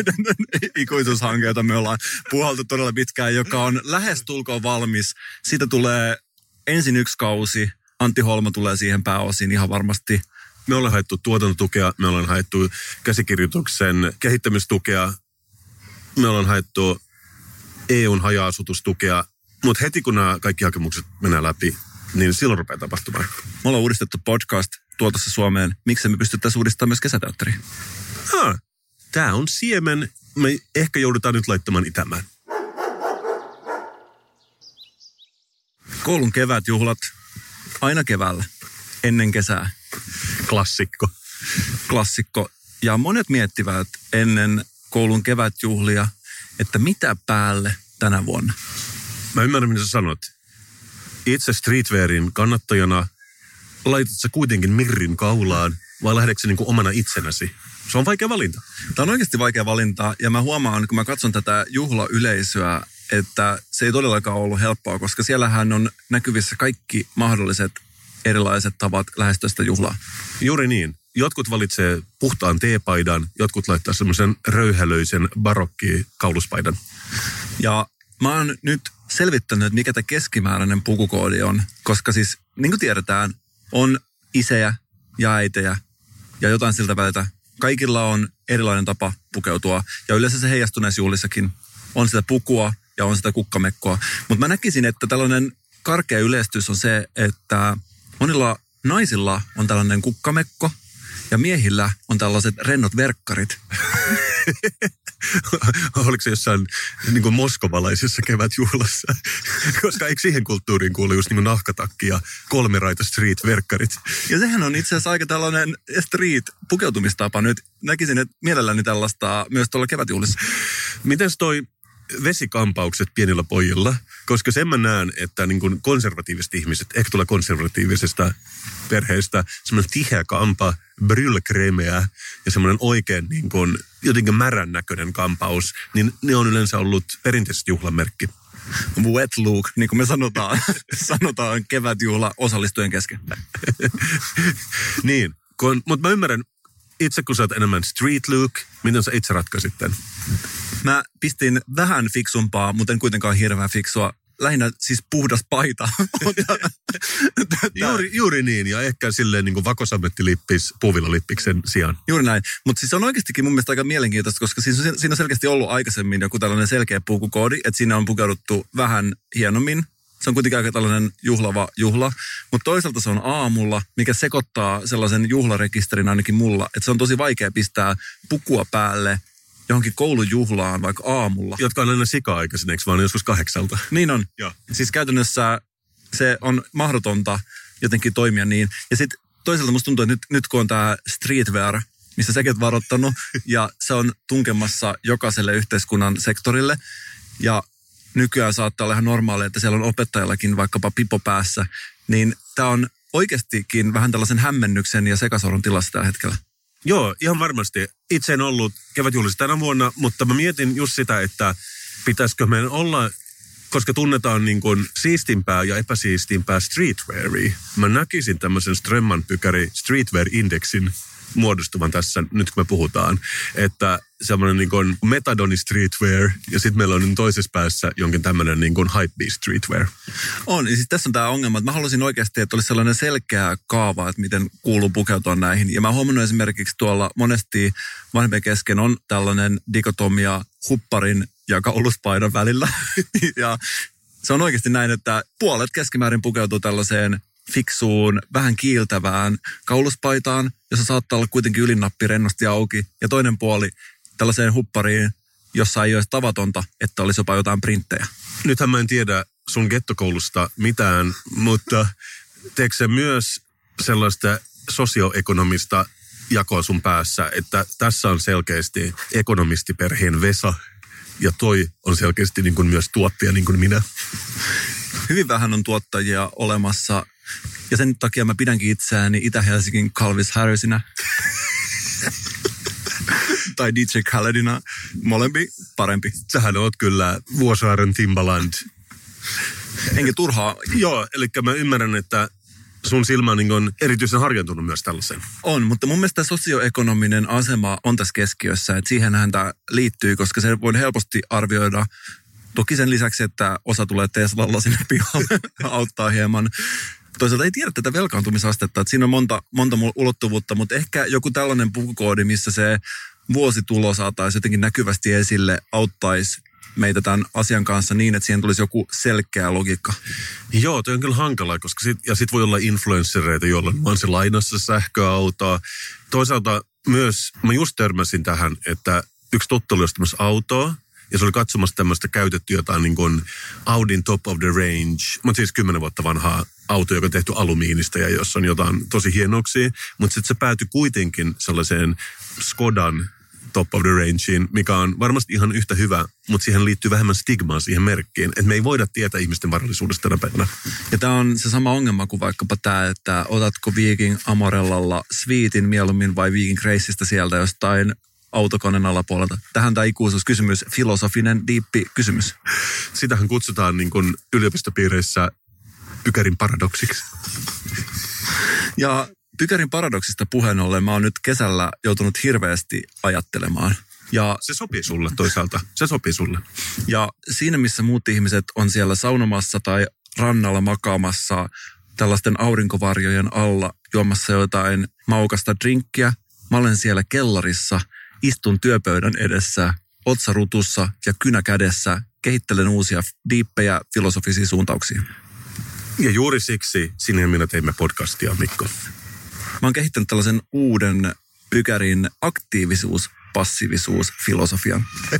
ikuisuushanke, jota me ollaan puhaltu todella pitkään, joka on lähes tulkoon valmis. Siitä tulee ensin yksi kausi, Antti Holma tulee siihen pääosin ihan varmasti. Me ollaan haettu tuotantotukea, me ollaan haettu käsikirjoituksen kehittämistukea, me ollaan haettu EUn haja-asutustukea, mutta heti kun nämä kaikki hakemukset menee läpi, niin silloin rupeaa tapahtumaan. Me ollaan uudistettu podcast tuotossa Suomeen. Miksi me pystyttäisiin uudistamaan myös kesäteatteria? Ah, Tämä on siemen. Me ehkä joudutaan nyt laittamaan itämään. Koulun kevätjuhlat aina keväällä, ennen kesää. Klassikko. Klassikko. Ja monet miettivät ennen koulun kevätjuhlia, että mitä päälle tänä vuonna. Mä ymmärrän, mitä sä sanot. Itse streetwearin kannattajana laitat sä kuitenkin mirrin kaulaan vai lähdetkö niin kuin omana itsenäsi? Se on vaikea valinta. Tämä on oikeasti vaikea valinta ja mä huomaan, kun mä katson tätä juhlayleisöä, että se ei todellakaan ollut helppoa, koska siellähän on näkyvissä kaikki mahdolliset erilaiset tavat lähestyä sitä juhlaa. Juuri niin. Jotkut valitsee puhtaan teepaidan, jotkut laittaa semmoisen röyhälöisen barokki kauluspaidan. Ja mä oon nyt selvittänyt, että mikä tämä keskimääräinen pukukoodi on, koska siis niin kuin tiedetään, on isejä ja äitejä ja jotain siltä väliltä. Kaikilla on erilainen tapa pukeutua ja yleensä se heijastuu näissä juhlissakin. On sitä pukua ja on sitä kukkamekkoa. Mutta mä näkisin, että tällainen karkea yleistys on se, että monilla naisilla on tällainen kukkamekko Ja miehillä on tällaiset rennot verkkarit. Oliko se jossain niin kuin moskovalaisessa kevätjuhlassa? Koska eikö siihen kulttuuriin kuulu just niin kuin nahkatakki ja kolmiraita street-verkkarit? Ja sehän on itse asiassa aika tällainen street-pukeutumistapa nyt. Näkisin, että mielelläni tällaista myös tuolla kevätjuhlissa. Miten toi vesikampaukset pienillä pojilla, koska sen mä näen, että niin kuin konservatiiviset ihmiset, ehkä tulee konservatiivisesta perheestä, semmoinen tiheä kampa, brylkremeä ja semmoinen oikein niin kuin, jotenkin märän näköinen kampaus, niin ne on yleensä ollut perinteisesti juhlamerkki. Wet look, niin kuin me sanotaan, sanotaan kevätjuhla osallistujen kesken. niin, mutta mä ymmärrän, itse kun sä oot enemmän street look, miten sä itse ratkaisit tämän? Mä pistin vähän fiksumpaa, mutta en kuitenkaan hirveän fiksua. Lähinnä siis puhdas paita. juuri, juuri niin, ja ehkä silleen niin vakosamettilippis puuvilalippiksen sijaan. Juuri näin. Mutta siis se on oikeastikin mun mielestä aika mielenkiintoista, koska siinä, siinä on selkeästi ollut aikaisemmin joku tällainen selkeä puukukoodi, että siinä on pukeuduttu vähän hienommin se on kuitenkin aika tällainen juhlava juhla. Mutta toisaalta se on aamulla, mikä sekoittaa sellaisen juhlarekisterin ainakin mulla. Että se on tosi vaikea pistää pukua päälle johonkin koulujuhlaan vaikka aamulla. Jotka on aina sika-aikaisin, eikö vaan joskus kahdeksalta? Niin on. Ja. Siis käytännössä se on mahdotonta jotenkin toimia niin. Ja sitten toisaalta musta tuntuu, että nyt, nyt kun on tämä streetwear, missä säkin varoittanut, ja se on tunkemassa jokaiselle yhteiskunnan sektorille. Ja nykyään saattaa olla ihan normaalia, että siellä on opettajallakin vaikkapa pipo päässä, niin tämä on oikeastikin vähän tällaisen hämmennyksen ja sekasorron tilassa tällä hetkellä. Joo, ihan varmasti. Itse en ollut kevätjuhlissa tänä vuonna, mutta mä mietin just sitä, että pitäisikö meidän olla, koska tunnetaan niin kuin siistimpää ja epäsiistimpää streetwearia. Mä näkisin tämmöisen Strömman pykäri streetwear-indeksin muodostuvan tässä, nyt kun me puhutaan. Että semmoinen niin kuin metadoni streetwear ja sitten meillä on toisessa päässä jonkin tämmöinen niin kuin hypebeast streetwear. On, ja siis tässä on tämä ongelma, että mä haluaisin oikeasti, että olisi sellainen selkeä kaava, että miten kuuluu pukeutua näihin. Ja mä huomannut esimerkiksi tuolla monesti vanhempien kesken on tällainen dikotomia hupparin ja kauluspaidan välillä. ja se on oikeasti näin, että puolet keskimäärin pukeutuu tällaiseen fiksuun, vähän kiiltävään kauluspaitaan, jossa saattaa olla kuitenkin ylinappi rennosti auki, ja toinen puoli tällaiseen huppariin, jossa ei olisi tavatonta, että olisi jopa jotain printtejä. Nythän mä en tiedä sun gettokoulusta mitään, mutta teekö se myös sellaista sosioekonomista jakoa sun päässä, että tässä on selkeästi ekonomistiperheen Vesa ja toi on selkeästi niin kuin myös tuottaja niin kuin minä. Hyvin vähän on tuottajia olemassa ja sen takia mä pidänkin itseäni Itä-Helsingin Calvis Harrisina. tai DJ Khaledina. Molempi parempi. Sähän oot kyllä Vuosaaren Timbaland. Enkä turhaa. Joo, eli mä ymmärrän, että sun silmä niin on erityisen harjantunut myös tällaisen. On, mutta mun mielestä sosioekonominen asema on tässä keskiössä, että siihenhän tämä liittyy, koska se voi helposti arvioida Toki sen lisäksi, että osa tulee Teslalla sinne pihalle, auttaa hieman toisaalta ei tiedä tätä velkaantumisastetta, että siinä on monta, monta ulottuvuutta, mutta ehkä joku tällainen pukukoodi, missä se vuositulo saataisiin jotenkin näkyvästi esille, auttaisi meitä tämän asian kanssa niin, että siihen tulisi joku selkeä logiikka. Joo, toi on kyllä hankalaa, koska sit, ja sitten voi olla influenssereita, joilla on se lainassa sähköautoa. Toisaalta myös, mä just törmäsin tähän, että yksi tuttu oli autoa, ja se oli katsomassa tämmöistä käytetty jotain niin kuin Audin top of the range, mutta siis kymmenen vuotta vanhaa auto, joka on tehty alumiinista ja jossa on jotain tosi hienoksia. Mutta sitten se päätyi kuitenkin sellaiseen Skodan top of the rangeen, mikä on varmasti ihan yhtä hyvä, mutta siihen liittyy vähemmän stigmaa siihen merkkiin. Että me ei voida tietää ihmisten varallisuudesta tänä päivänä. Ja tämä on se sama ongelma kuin vaikkapa tämä, että otatko Viking Amorellalla Sweetin mieluummin vai Viking Graceista sieltä jostain autokoneen alapuolelta. Tähän tämä ikuisuuskysymys, filosofinen, diippi kysymys. Sitähän kutsutaan niin kuin yliopistopiireissä Pykärin paradoksiksi. Ja Pykärin paradoksista puheen ollen mä oon nyt kesällä joutunut hirveästi ajattelemaan. Ja se sopii sulle toisaalta. Se sopii sulle. Ja siinä, missä muut ihmiset on siellä saunomassa tai rannalla makaamassa tällaisten aurinkovarjojen alla juomassa jotain maukasta drinkkiä, mä olen siellä kellarissa – istun työpöydän edessä, otsarutussa ja kynä kädessä, kehittelen uusia diippejä filosofisia suuntauksia. Ja juuri siksi sinne minä teimme podcastia, Mikko. Mä oon kehittänyt tällaisen uuden pykärin aktiivisuus, passiivisuus, filosofian.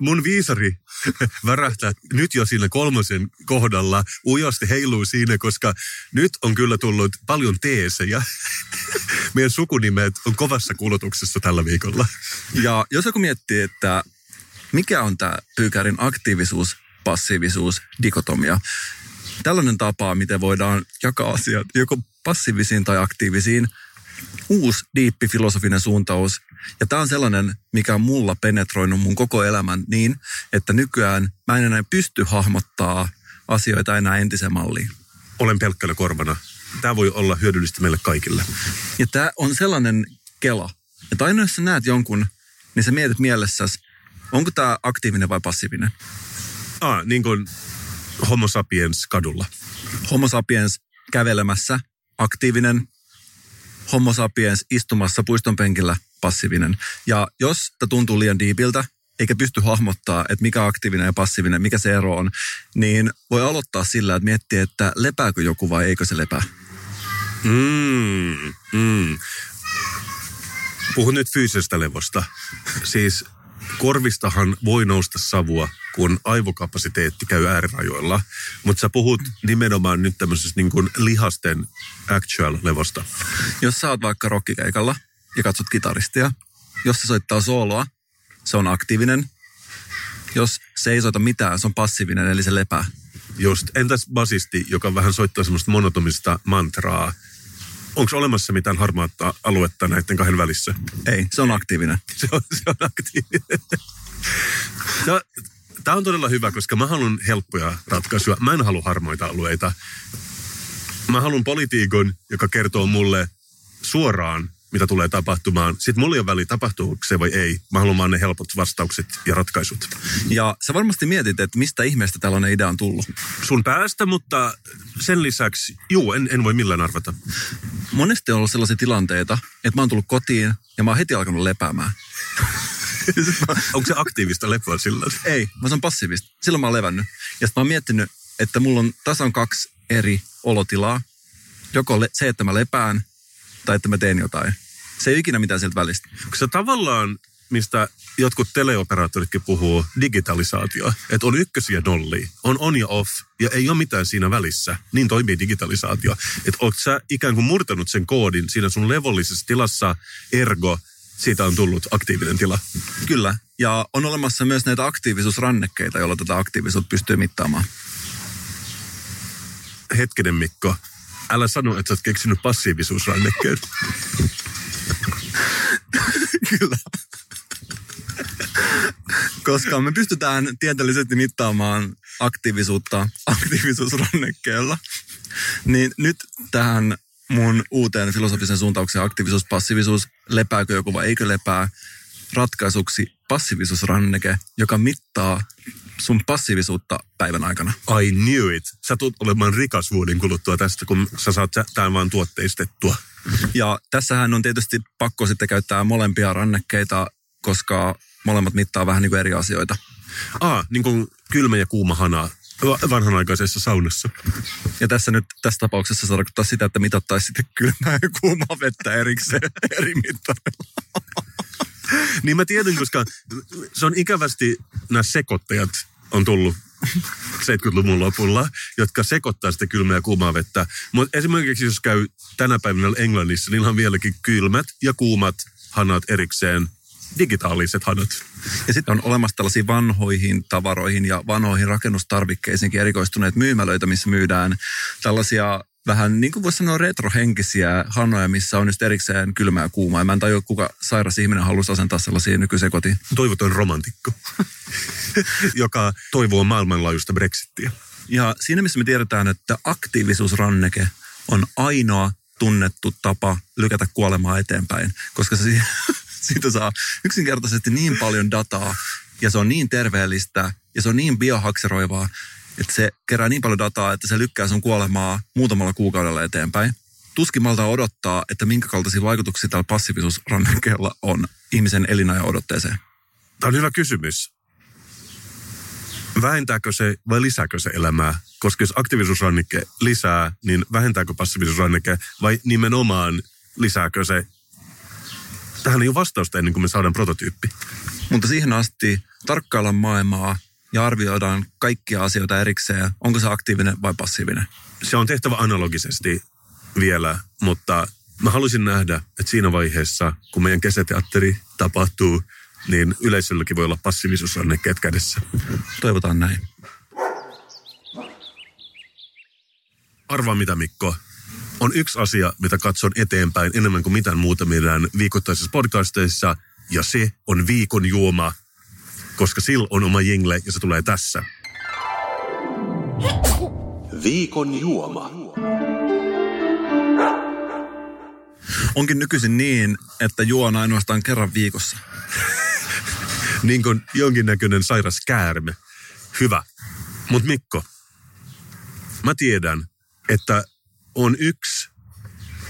Mun viisari värähtää nyt jo siinä kolmosen kohdalla, ujosti heiluu siinä, koska nyt on kyllä tullut paljon teesejä. Meidän sukunimet on kovassa kulutuksessa tällä viikolla. Ja jos joku miettii, että mikä on tämä pyykärin aktiivisuus, passiivisuus, dikotomia, tällainen tapa, miten voidaan jakaa asiat joko passiivisiin tai aktiivisiin, uusi diippi filosofinen suuntaus. Ja tämä on sellainen, mikä on mulla penetroinut mun koko elämän niin, että nykyään mä en enää pysty hahmottaa asioita enää entisen malliin. Olen pelkkänä korvana. Tämä voi olla hyödyllistä meille kaikille. Ja tämä on sellainen kela, että aina jos sä näet jonkun, niin sä mietit mielessäsi, onko tämä aktiivinen vai passiivinen. Ah, niin kuin homo sapiens kadulla. Homo sapiens kävelemässä, aktiivinen. Homo sapiens istumassa puiston penkillä, passiivinen. Ja jos tämä tuntuu liian diipiltä, eikä pysty hahmottaa, että mikä aktiivinen ja passiivinen, mikä se ero on, niin voi aloittaa sillä, että miettii, että lepääkö joku vai eikö se lepää. Mm, mm. Puhun nyt fyysisestä levosta. Siis korvistahan voi nousta savua, kun aivokapasiteetti käy äärirajoilla. Mutta sä puhut nimenomaan nyt tämmöisestä niin kuin lihasten actual levosta. Jos sä oot vaikka rockikeikalla ja katsot kitaristia, jos se soittaa sooloa, se on aktiivinen. Jos se ei soita mitään, se on passiivinen, eli se lepää. Just. Entäs basisti, joka vähän soittaa semmoista monotomista mantraa? Onko olemassa mitään harmaata aluetta näiden kahden välissä? Ei, se on aktiivinen. Se on, se on aktiivinen. Tämä on todella hyvä, koska mä haluan helppoja ratkaisuja. Mä en halua harmoita alueita. Mä haluan politiikon, joka kertoo mulle suoraan, mitä tulee tapahtumaan. Sitten mulla ei ole väliä, tapahtuuko se vai ei. Mä haluan vaan ne helpot vastaukset ja ratkaisut. Ja sä varmasti mietit, että mistä ihmeestä tällainen idea on tullut. Sun päästä, mutta sen lisäksi, juu, en, en voi millään arvata. Monesti on ollut sellaisia tilanteita, että mä oon tullut kotiin ja mä oon heti alkanut lepäämään. Onko se aktiivista lepoa silloin? Ei, mä sanon passiivista. Silloin mä oon levännyt. Ja sitten mä oon miettinyt, että mulla on tasan kaksi eri olotilaa. Joko le- se, että mä lepään, tai että mä teen jotain. Se ei ikinä mitään sieltä välistä. Onko se tavallaan, mistä jotkut teleoperaattoritkin puhuu, digitalisaatio. Että on ykkösiä nollia, on on ja off, ja ei ole mitään siinä välissä. Niin toimii digitalisaatio. Että oletko sä ikään kuin murtanut sen koodin siinä sun levollisessa tilassa, ergo siitä on tullut aktiivinen tila. Kyllä. Ja on olemassa myös näitä aktiivisuusrannekkeita, joilla tätä aktiivisuutta pystyy mittaamaan. Hetkinen Mikko, älä sano, että sä oot keksinyt passiivisuusrannekkeen. Kyllä. Koska me pystytään tieteellisesti mittaamaan aktiivisuutta aktiivisuusrannekkeella, niin nyt tähän mun uuteen filosofisen suuntaukseen aktiivisuus, passiivisuus, lepääkö joku vai eikö lepää, ratkaisuksi passiivisuusranneke, joka mittaa sun passiivisuutta päivän aikana. I knew it. Sä tulet olemaan rikas vuoden kuluttua tästä, kun sä saat tämän vaan tuotteistettua. Ja tässähän on tietysti pakko sitten käyttää molempia rannekkeita, koska molemmat mittaa vähän niin kuin eri asioita. Ah, niin kuin kylmä ja kuuma hana vanhanaikaisessa saunassa. Ja tässä nyt tässä tapauksessa se tarkoittaa sitä, että mitattaisiin sitten kylmää ja kuumaa vettä erikseen eri mittarilla. niin mä tiedän, koska se on ikävästi nämä sekoittajat on tullut 70-luvun lopulla, jotka sekoittaa sitä kylmää ja kuumaa vettä. Mutta esimerkiksi jos käy tänä päivänä Englannissa, niin on vieläkin kylmät ja kuumat hanat erikseen digitaaliset hanat. Ja sitten on olemassa tällaisia vanhoihin tavaroihin ja vanhoihin rakennustarvikkeisiinkin erikoistuneet myymälöitä, missä myydään tällaisia vähän niin kuin voisi sanoa retrohenkisiä hanoja, missä on just erikseen kylmää ja kuumaa. Ja mä en tajua, kuka sairas ihminen halusi asentaa sellaisia nykysekotiin. Toivoton romantikko, joka toivoo maailmanlaajuista brexittiä. Ja siinä missä me tiedetään, että aktiivisuusranneke on ainoa tunnettu tapa lykätä kuolemaa eteenpäin, koska se siitä saa yksinkertaisesti niin paljon dataa ja se on niin terveellistä ja se on niin biohakseroivaa, että se kerää niin paljon dataa, että se lykkää sun kuolemaa muutamalla kuukaudella eteenpäin. Tuskin malta odottaa, että minkä kaltaisia vaikutuksia tällä passiivisuusrannekkeella on ihmisen elinajan odotteeseen. Tämä on hyvä kysymys. vähentääkö se vai lisääkö se elämää? Koska jos aktiivisuusrannike lisää, niin vähentääkö passiivisuusrannike vai nimenomaan lisääkö se? Tähän ei ole vastausta ennen kuin me saadaan prototyyppi. Mutta siihen asti tarkkaillaan maailmaa ja arvioidaan kaikkia asioita erikseen. Onko se aktiivinen vai passiivinen? Se on tehtävä analogisesti vielä, mutta mä haluaisin nähdä, että siinä vaiheessa, kun meidän kesäteatteri tapahtuu, niin yleisölläkin voi olla passiivisuusrannekkeet kädessä. Toivotaan näin. Arvaa mitä Mikko, on yksi asia, mitä katson eteenpäin enemmän kuin mitään muuta meidän viikoittaisissa podcasteissa, ja se on viikon juoma, koska sillä on oma jingle ja se tulee tässä. Viikon juoma. Onkin nykyisin niin, että juon ainoastaan kerran viikossa. niin kuin jonkinnäköinen sairas käärme. Hyvä. Mutta Mikko, mä tiedän, että on yksi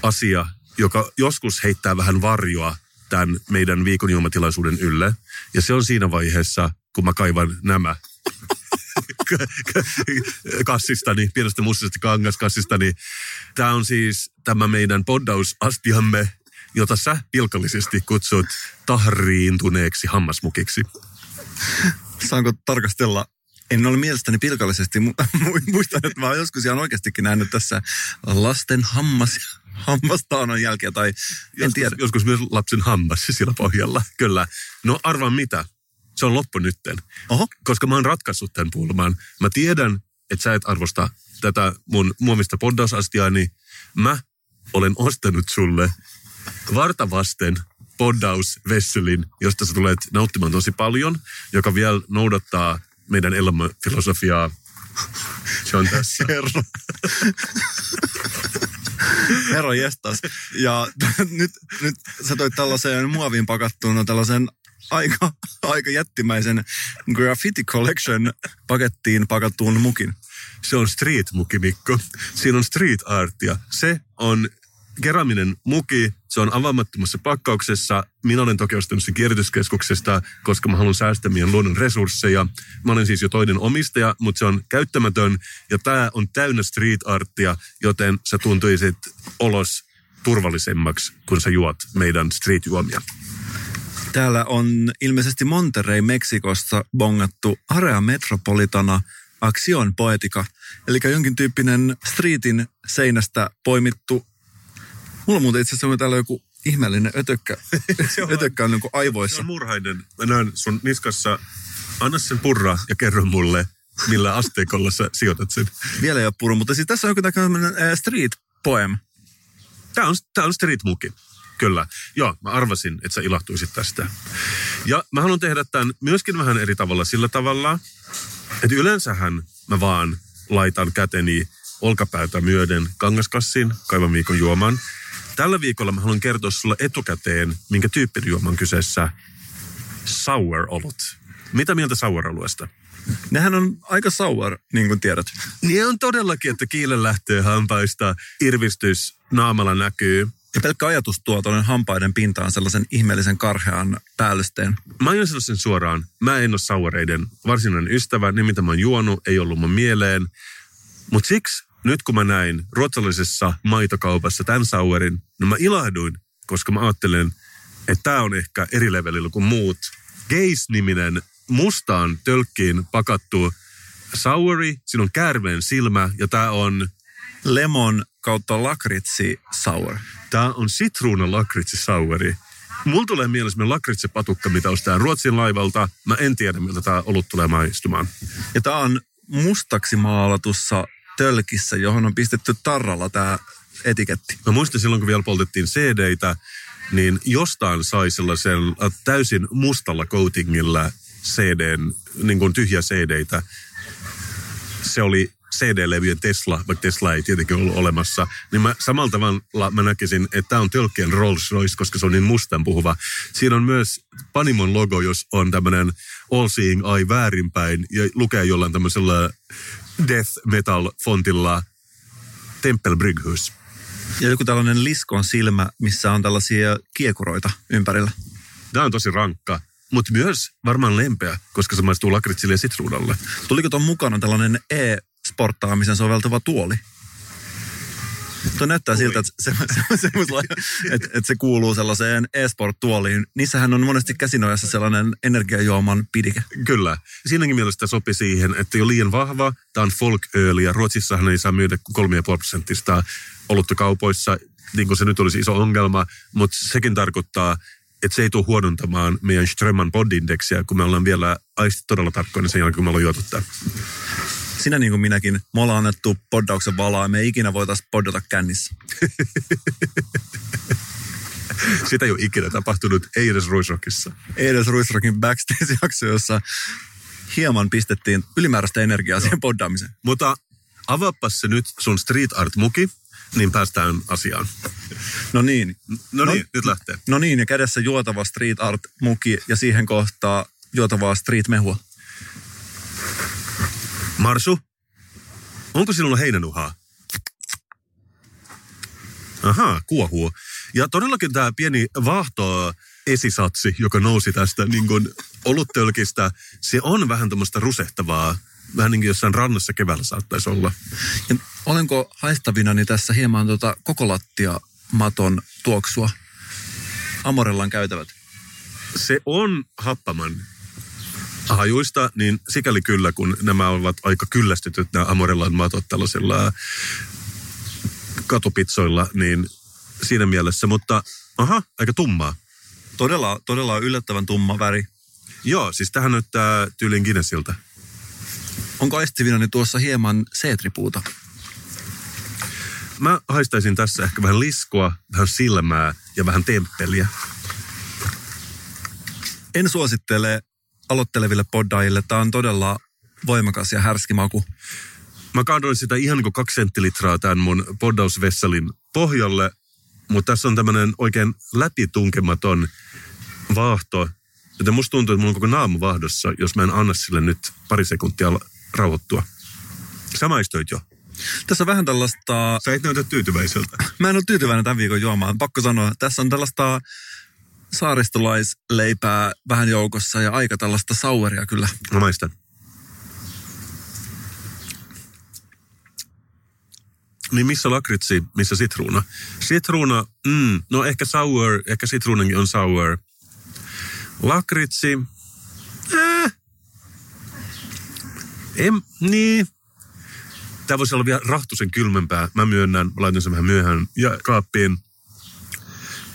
asia, joka joskus heittää vähän varjoa tämän meidän viikon juomatilaisuuden ylle. Ja se on siinä vaiheessa, kun mä kaivan nämä kassistani, pienestä mustasesta kangaskassistani. Tämä on siis tämä meidän poddausastiamme, jota sä pilkallisesti kutsut tahriintuneeksi hammasmukiksi. Saanko tarkastella en ole mielestäni pilkallisesti. Muistan, että mä oon joskus ihan oikeastikin nähnyt tässä lasten hammas, hammastaanon jälkeen, tai en joskus, tiedä. Joskus myös lapsen hammas siellä pohjalla, kyllä. No arvaan mitä, se on loppu nytten. Oho. Koska mä oon ratkaissut tämän pulman. Mä tiedän, että sä et arvosta tätä mun muomista poddausastiaa, niin mä olen ostanut sulle vartavasten poddausvesselin, josta sä tulet nauttimaan tosi paljon, joka vielä noudattaa meidän elämäfilosofiaa. Se on tässä. Herra. Herra jestas. Ja nyt, nyt sä toit tällaiseen muoviin pakattuun tällaisen aika, aika jättimäisen Graffiti Collection pakettiin pakattuun mukin. Se on street-muki, Mikko. Siinä on street artia. Se on keraminen muki, se on avaamattomassa pakkauksessa. Minä olen toki ostanut sen kierrätyskeskuksesta, koska mä haluan säästää meidän luonnon resursseja. Mä olen siis jo toinen omistaja, mutta se on käyttämätön ja tämä on täynnä street artia, joten sä tuntuisit olos turvallisemmaksi, kun sä juot meidän street-juomia. Täällä on ilmeisesti Monterrey Meksikossa bongattu Area Metropolitana Action Poetica, eli jonkin tyyppinen streetin seinästä poimittu. Mulla on muuten itse asiassa täällä joku ihmeellinen ötökkä, ötökkä on niin aivoissa. Se on murhainen. Mä näen sun niskassa, anna sen purra ja kerro mulle, millä asteikolla sä sijoitat sen. Vielä ei ole purra, mutta siis tässä on joku tämmöinen street poem. Tämä on, tämä on street muki. Kyllä. Joo, mä arvasin, että sä ilahtuisit tästä. Ja mä haluan tehdä tämän myöskin vähän eri tavalla sillä tavalla, että yleensähän mä vaan laitan käteni olkapäätä myöden kangaskassin kaivan viikon juoman. Tällä viikolla mä haluan kertoa sulle etukäteen, minkä tyyppinen juoman kyseessä. Sour-olut. Mitä mieltä sour-oluesta? Nehän on aika sour, niin kuin tiedät. Niin on todellakin, että kiile lähtee hampaista, irvistys naamalla näkyy. Ja pelkkä ajatus tuo tuonne hampaiden pintaan sellaisen ihmeellisen karhean päällysteen. Mä aion sanoa sen suoraan. Mä en ole saureiden varsinainen ystävä. Ne, mitä mä oon juonut, ei ollut mun mieleen. Mutta siksi, nyt kun mä näin ruotsalaisessa maitokaupassa tämän sauerin, niin mä ilahduin, koska mä ajattelen, että tämä on ehkä eri levelillä kuin muut. Geis-niminen mustaan tölkkiin pakattu sauri, siinä on käärmeen silmä ja tämä on... Lemon kautta lakritsi sour. Tämä on sitruuna lakritsi souri. Mulla tulee mielessä lakritsi patukka, mitä ostaa Ruotsin laivalta. Mä en tiedä, miltä tämä olut tulee maistumaan. Ja tämä on mustaksi maalatussa tölkissä, johon on pistetty tarralla tämä etiketti. Mä muistan silloin, kun vielä poltettiin CD-tä, niin jostain sai sellaisen täysin mustalla coatingilla CDn, niin kuin tyhjä CD-tä. Se oli CD-levyjen Tesla, vaikka Tesla ei tietenkin ollut olemassa, niin mä samalla tavalla mä näkisin, että tämä on tölkkien Rolls Royce, koska se on niin mustan puhuva. Siinä on myös Panimon logo, jos on tämmöinen All Seeing Eye väärinpäin ja lukee jollain tämmöisellä death metal fontilla Temple Bryghus. Ja joku tällainen liskon silmä, missä on tällaisia kiekuroita ympärillä. Tämä on tosi rankka. mutta myös varmaan lempeä, koska se maistuu lakritsille ja sitruunalle. Tuliko tuon mukana tällainen e-sporttaamisen soveltava tuoli? Tuo näyttää siltä, että se, se, se, että, että se kuuluu sellaiseen e-sport-tuoliin. Niissähän on monesti käsinojassa sellainen energiajuoman pidike. Kyllä. Siinäkin mielestä sopi siihen, että jo liian vahva. Tämä on folk ja Ruotsissahan ei saa myydä 3,5 prosenttista olutta kaupoissa, niin kuin se nyt olisi iso ongelma, mutta sekin tarkoittaa, että se ei tule huonontamaan meidän Strömman bond-indeksiä, kun me ollaan vielä aisti todella tarkkoina sen jälkeen, kun me ollaan juotu sinä niin kuin minäkin, me ollaan annettu poddauksen valaa ja me ei ikinä voitaisiin poddata kännissä. Sitä ei ole ikinä tapahtunut, ei edes Ruisrockissa. Ei edes Ruisrockin backstage-jakso, jossa hieman pistettiin ylimääräistä energiaa siihen poddaamiseen. Mutta avaapas se nyt sun street art-muki, niin päästään asiaan. No niin. No, no niin, nyt lähtee. No niin, ja kädessä juotava street art-muki ja siihen kohtaa juotavaa street-mehua. Marsu, onko sinulla heinänuhaa? Ahaa, kuohuu. Ja todellakin tämä pieni vahto esisatsi, joka nousi tästä niin kuin oluttölkistä, se on vähän tämmöistä rusehtavaa. Vähän niin kuin jossain rannassa keväällä saattaisi olla. Ja olenko haistavinani tässä hieman tota kokolattia maton tuoksua? Amorellan käytävät. Se on happaman hajuista, niin sikäli kyllä, kun nämä ovat aika kyllästytyt nämä Amorellan matot tällaisilla katupitsoilla, niin siinä mielessä, mutta aha, aika tummaa. Todella, todella yllättävän tumma väri. Joo, siis tähän näyttää tyylin Guinnessilta. Onko aistivinani tuossa hieman seetripuuta? Mä haistaisin tässä ehkä vähän liskoa, vähän silmää ja vähän temppeliä. En suosittele aloitteleville poddaajille tämä on todella voimakas ja härski maku. Mä kaadoin sitä ihan kuin kaksi senttilitraa tämän mun poddausvessalin pohjalle, mutta tässä on tämmöinen oikein läpitunkematon vaahto. Joten musta tuntuu, että mulla on koko naamu vahdossa, jos mä en anna sille nyt pari sekuntia rauhoittua. Sä maistoit jo. Tässä on vähän tällaista... Sä et näytä tyytyväiseltä. Mä en ole tyytyväinen tämän viikon juomaan. Pakko sanoa, tässä on tällaista saaristolaisleipää vähän joukossa ja aika tällaista saueria kyllä. Mä maistan. Niin missä lakritsi, missä sitruuna? Sitruuna, mm, no ehkä sour, ehkä sitruunankin on sour. Lakritsi, äh. Em, niin. Tämä voisi olla vielä rahtusen kylmempää. Mä myönnän, laitan sen vähän myöhään ja kaappiin.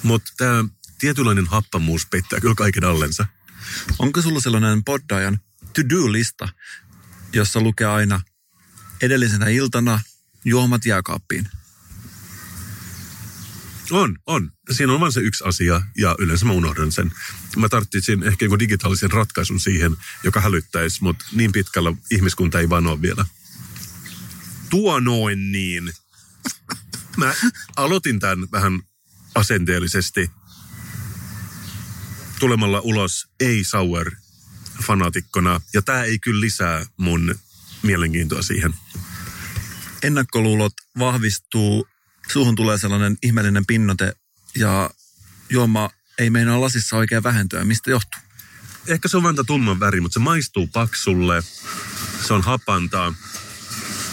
Mutta tämä tietynlainen happamuus peittää kyllä kaiken allensa. Onko sulla sellainen poddajan to-do-lista, jossa lukee aina edellisenä iltana juomat jääkaappiin? On, on. Siinä on vain se yksi asia ja yleensä mä unohdan sen. Mä tarvitsin ehkä joku digitaalisen ratkaisun siihen, joka hälyttäisi, mutta niin pitkällä ihmiskunta ei vaan ole vielä. Tuo noin niin. Mä aloitin tämän vähän asenteellisesti tulemalla ulos ei-sour fanatikkona. Ja tämä ei kyllä lisää mun mielenkiintoa siihen. Ennakkoluulot vahvistuu, suuhun tulee sellainen ihmeellinen pinnote ja juoma ei meinaa lasissa oikein vähentyä. Mistä johtuu? Ehkä se on vain tumman väri, mutta se maistuu paksulle. Se on hapantaa.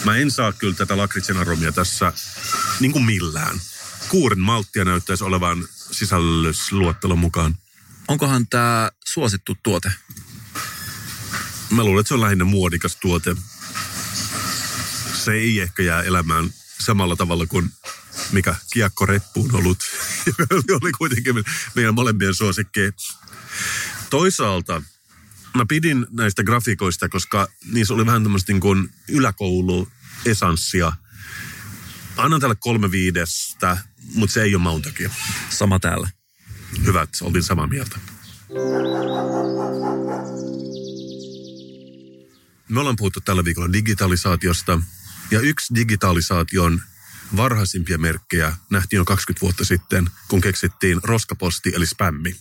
Mä en saa kyllä tätä lakritsen aromia tässä niin kuin millään. Kuuren malttia näyttäisi olevan sisällysluottelon mukaan. Onkohan tämä suosittu tuote? Mä luulen, että se on lähinnä muodikas tuote. Se ei ehkä jää elämään samalla tavalla kuin mikä kiekko reppuun ollut, joka oli kuitenkin meidän molempien suosikki. Toisaalta mä pidin näistä grafikoista, koska niissä oli vähän tämmöistä niin kuin yläkouluesanssia. Annan tälle kolme viidestä, mutta se ei ole mauntakia. Sama täällä. Hyvät, oltiin samaa mieltä. Me ollaan puhuttu tällä viikolla digitalisaatiosta. Ja yksi digitalisaation varhaisimpia merkkejä nähtiin jo 20 vuotta sitten, kun keksittiin roskaposti eli spämmi.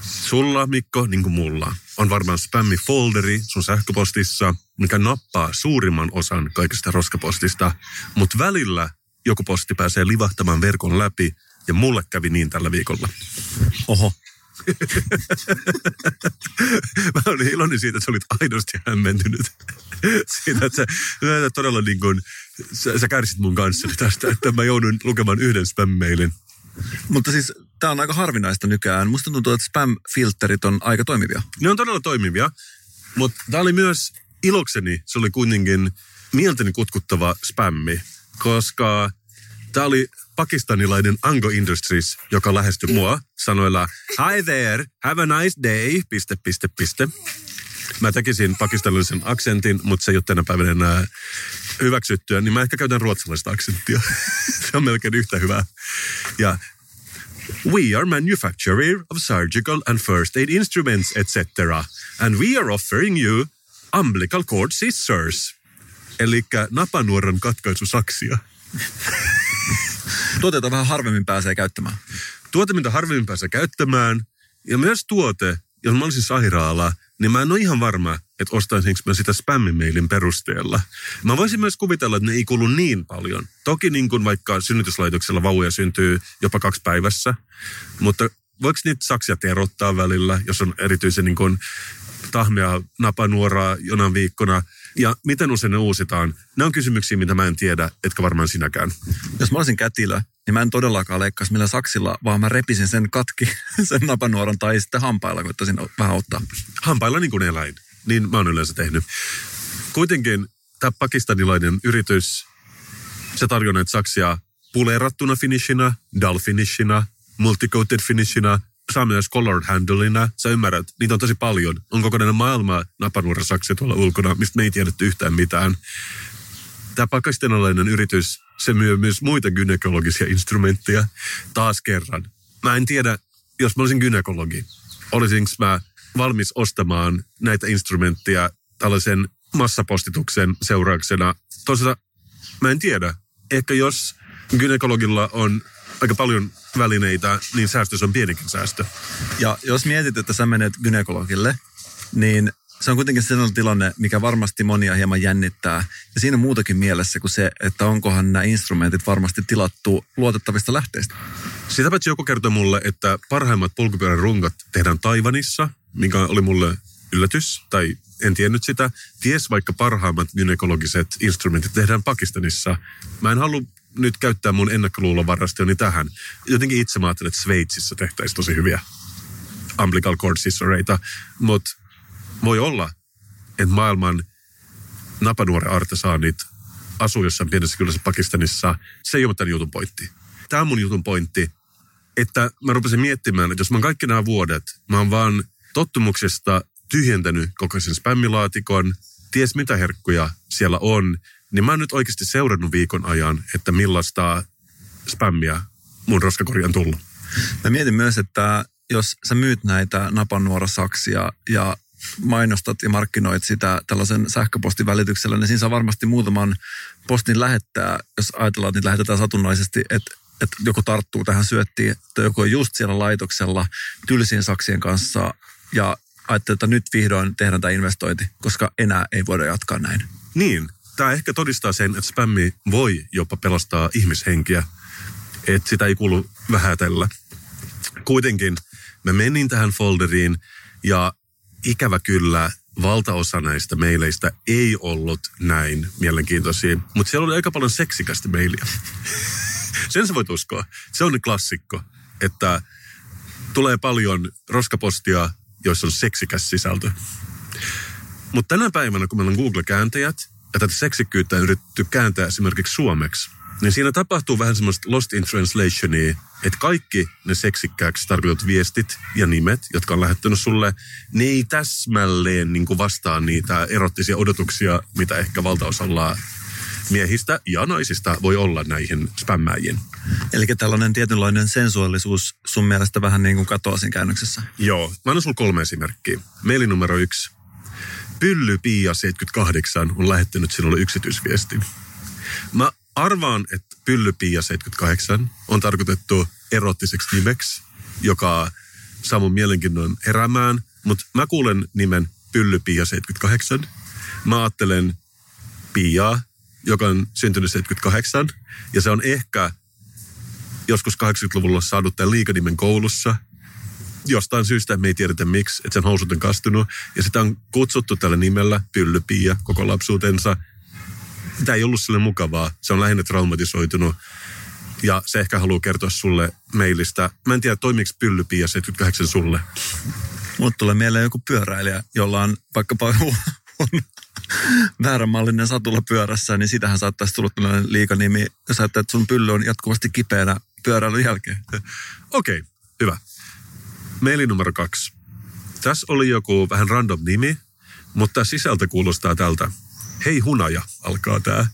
Sulla, Mikko, niin kuin mulla, on varmaan spämmi-folderi sun sähköpostissa, mikä nappaa suurimman osan kaikista roskapostista, mutta välillä joku posti pääsee livahtamaan verkon läpi ja mulle kävi niin tällä viikolla. Oho. Mä olin iloinen siitä, että sä olit aidosti hämmentynyt. siitä, että sä, sä todella niin kuin, sä, sä kärsit mun kanssa tästä, että mä joudun lukemaan yhden spam-mailin. Mutta siis tämä on aika harvinaista nykyään. Musta tuntuu, että spam-filterit on aika toimivia. Ne on todella toimivia, mutta tämä oli myös ilokseni, se oli kuitenkin mieltäni kutkuttava spammi, koska tämä oli pakistanilainen Ango Industries, joka lähestyi mua sanoilla Hi there, have a nice day, piste, piste, piste. Mä tekisin pakistanilaisen aksentin, mutta se ei ole tänä päivänä enää hyväksyttyä, niin mä ehkä käytän ruotsalaista aksenttia. se on melkein yhtä hyvä. Ja We are manufacturer of surgical and first aid instruments, etc. And we are offering you umbilical cord scissors. Eli napanuoran katkaisusaksia. Tuotteita vähän harvemmin pääsee käyttämään. Tuote, mitä harvemmin pääsee käyttämään. Ja myös tuote, jos mä olisin sairaala, niin mä en ole ihan varma, että ostaisinko mä sitä spämmimeilin perusteella. Mä voisin myös kuvitella, että ne ei kulu niin paljon. Toki niin kuin vaikka synnytyslaitoksella vauja syntyy jopa kaksi päivässä, mutta voiko niitä saksia terottaa välillä, jos on erityisen niin kuin tahmea napanuoraa jonain viikkona. Ja miten usein ne uusitaan? Ne on kysymyksiä, mitä mä en tiedä, etkä varmaan sinäkään. Jos mä olisin kätilö, niin mä en todellakaan leikkaisi millä saksilla, vaan mä repisin sen katki, sen napanuoran, tai sitten hampailla koittaisin vähän ottaa. Hampailla niin kuin eläin. Niin mä oon yleensä tehnyt. Kuitenkin tämä pakistanilainen yritys, se tarjoaa näitä saksia puleerattuna finishina, dull finishina, multicoated finishina, saa myös colored handlina. Sä ymmärrät, niitä on tosi paljon. On kokonainen maailma napanuorasaksia tuolla ulkona, mistä me ei tiedetty yhtään mitään. Tämä pakistinalainen yritys, se myy myös muita gynekologisia instrumentteja. Taas kerran. Mä en tiedä, jos mä olisin gynekologi, olisinko mä valmis ostamaan näitä instrumentteja tällaisen massapostituksen seurauksena. Toisaalta mä en tiedä. Ehkä jos gynekologilla on aika paljon välineitä, niin säästö on pienikin säästö. Ja jos mietit, että sä menet gynekologille, niin se on kuitenkin sellainen tilanne, mikä varmasti monia hieman jännittää. Ja siinä muutakin mielessä kuin se, että onkohan nämä instrumentit varmasti tilattu luotettavista lähteistä. Sitä paitsi joku kertoi mulle, että parhaimmat polkupyörän rungot tehdään Taivanissa, mikä oli mulle yllätys, tai en tiennyt sitä. Ties vaikka parhaimmat gynekologiset instrumentit tehdään Pakistanissa. Mä en halua nyt käyttää mun ennakkoluulovarastioni tähän. Jotenkin itse mä ajattelen, että Sveitsissä tehtäisiin tosi hyviä umbilical cord scissoreita, mutta voi olla, että maailman napanuoren artesaanit asuu jossain pienessä kylässä Pakistanissa. Se ei ole tämän jutun pointti. Tämä on mun jutun pointti, että mä rupesin miettimään, että jos mä kaikki nämä vuodet, mä oon vaan tottumuksesta tyhjentänyt koko sen spämmilaatikon, ties mitä herkkuja siellä on, niin mä oon nyt oikeasti seurannut viikon ajan, että millaista spämmiä mun roskakori on tullut. Mä mietin myös, että jos sä myyt näitä napanuorasaksia ja mainostat ja markkinoit sitä tällaisen sähköpostin välityksellä, niin siinä saa varmasti muutaman postin lähettää, jos ajatellaan, että niitä lähetetään satunnaisesti, että että joku tarttuu tähän syöttiin, että joku on just siellä laitoksella tylsien saksien kanssa ja ajattelee, että nyt vihdoin tehdään tämä investointi, koska enää ei voida jatkaa näin. Niin, tämä ehkä todistaa sen, että spämmi voi jopa pelastaa ihmishenkiä, että sitä ei kuulu vähätellä. Kuitenkin mä menin tähän folderiin ja ikävä kyllä valtaosa näistä meileistä ei ollut näin mielenkiintoisia, mutta siellä oli aika paljon seksikästä meilia. Sen sä voit uskoa. Se on klassikko, että tulee paljon roskapostia, joissa on seksikäs sisältö. Mutta tänä päivänä, kun meillä on Google-kääntäjät, tätä seksikkyyttä on yritetty kääntää esimerkiksi suomeksi, niin siinä tapahtuu vähän semmoista lost in translationia, että kaikki ne seksikkääksi tarkoitut viestit ja nimet, jotka on lähettänyt sulle, ne ei täsmälleen niin kuin vastaa niitä erottisia odotuksia, mitä ehkä valtaosalla miehistä ja naisista voi olla näihin spämmäjiin. Eli tällainen tietynlainen sensuaalisuus sun mielestä vähän niin kuin katoaa siinä käännöksessä? Joo. Mä annan sulla kolme esimerkkiä. Meili numero yksi. Pylly Pia 78 on lähettänyt sinulle yksityisviesti. Mä arvaan, että Pylly Pia 78 on tarkoitettu erottiseksi nimeksi, joka saa mun mielenkiinnon heräämään, mutta mä kuulen nimen Pylly Pia 78. Mä ajattelen Piaa, joka on syntynyt 78, ja se on ehkä joskus 80-luvulla saanut tämän liikanimen koulussa, jostain syystä, me ei tiedetä miksi, että sen housut on kastunut. Ja sitä on kutsuttu tällä nimellä Pyllypiia koko lapsuutensa. Tämä ei ollut sille mukavaa. Se on lähinnä traumatisoitunut. Ja se ehkä haluaa kertoa sulle mailista. Mä en tiedä, toimiks Pyllypiia 78 sulle. Mulle tulee mieleen joku pyöräilijä, jolla on vaikkapa on vääränmallinen satula pyörässä, niin sitähän saattaisi tulla tällainen liikanimi, jos ajattelet, että sun pylly on jatkuvasti kipeänä pyöräilyn jälkeen. Okei, okay, hyvä. Maili numero kaksi. Tässä oli joku vähän random nimi, mutta sisältö kuulostaa tältä. Hei hunaja, alkaa tämä.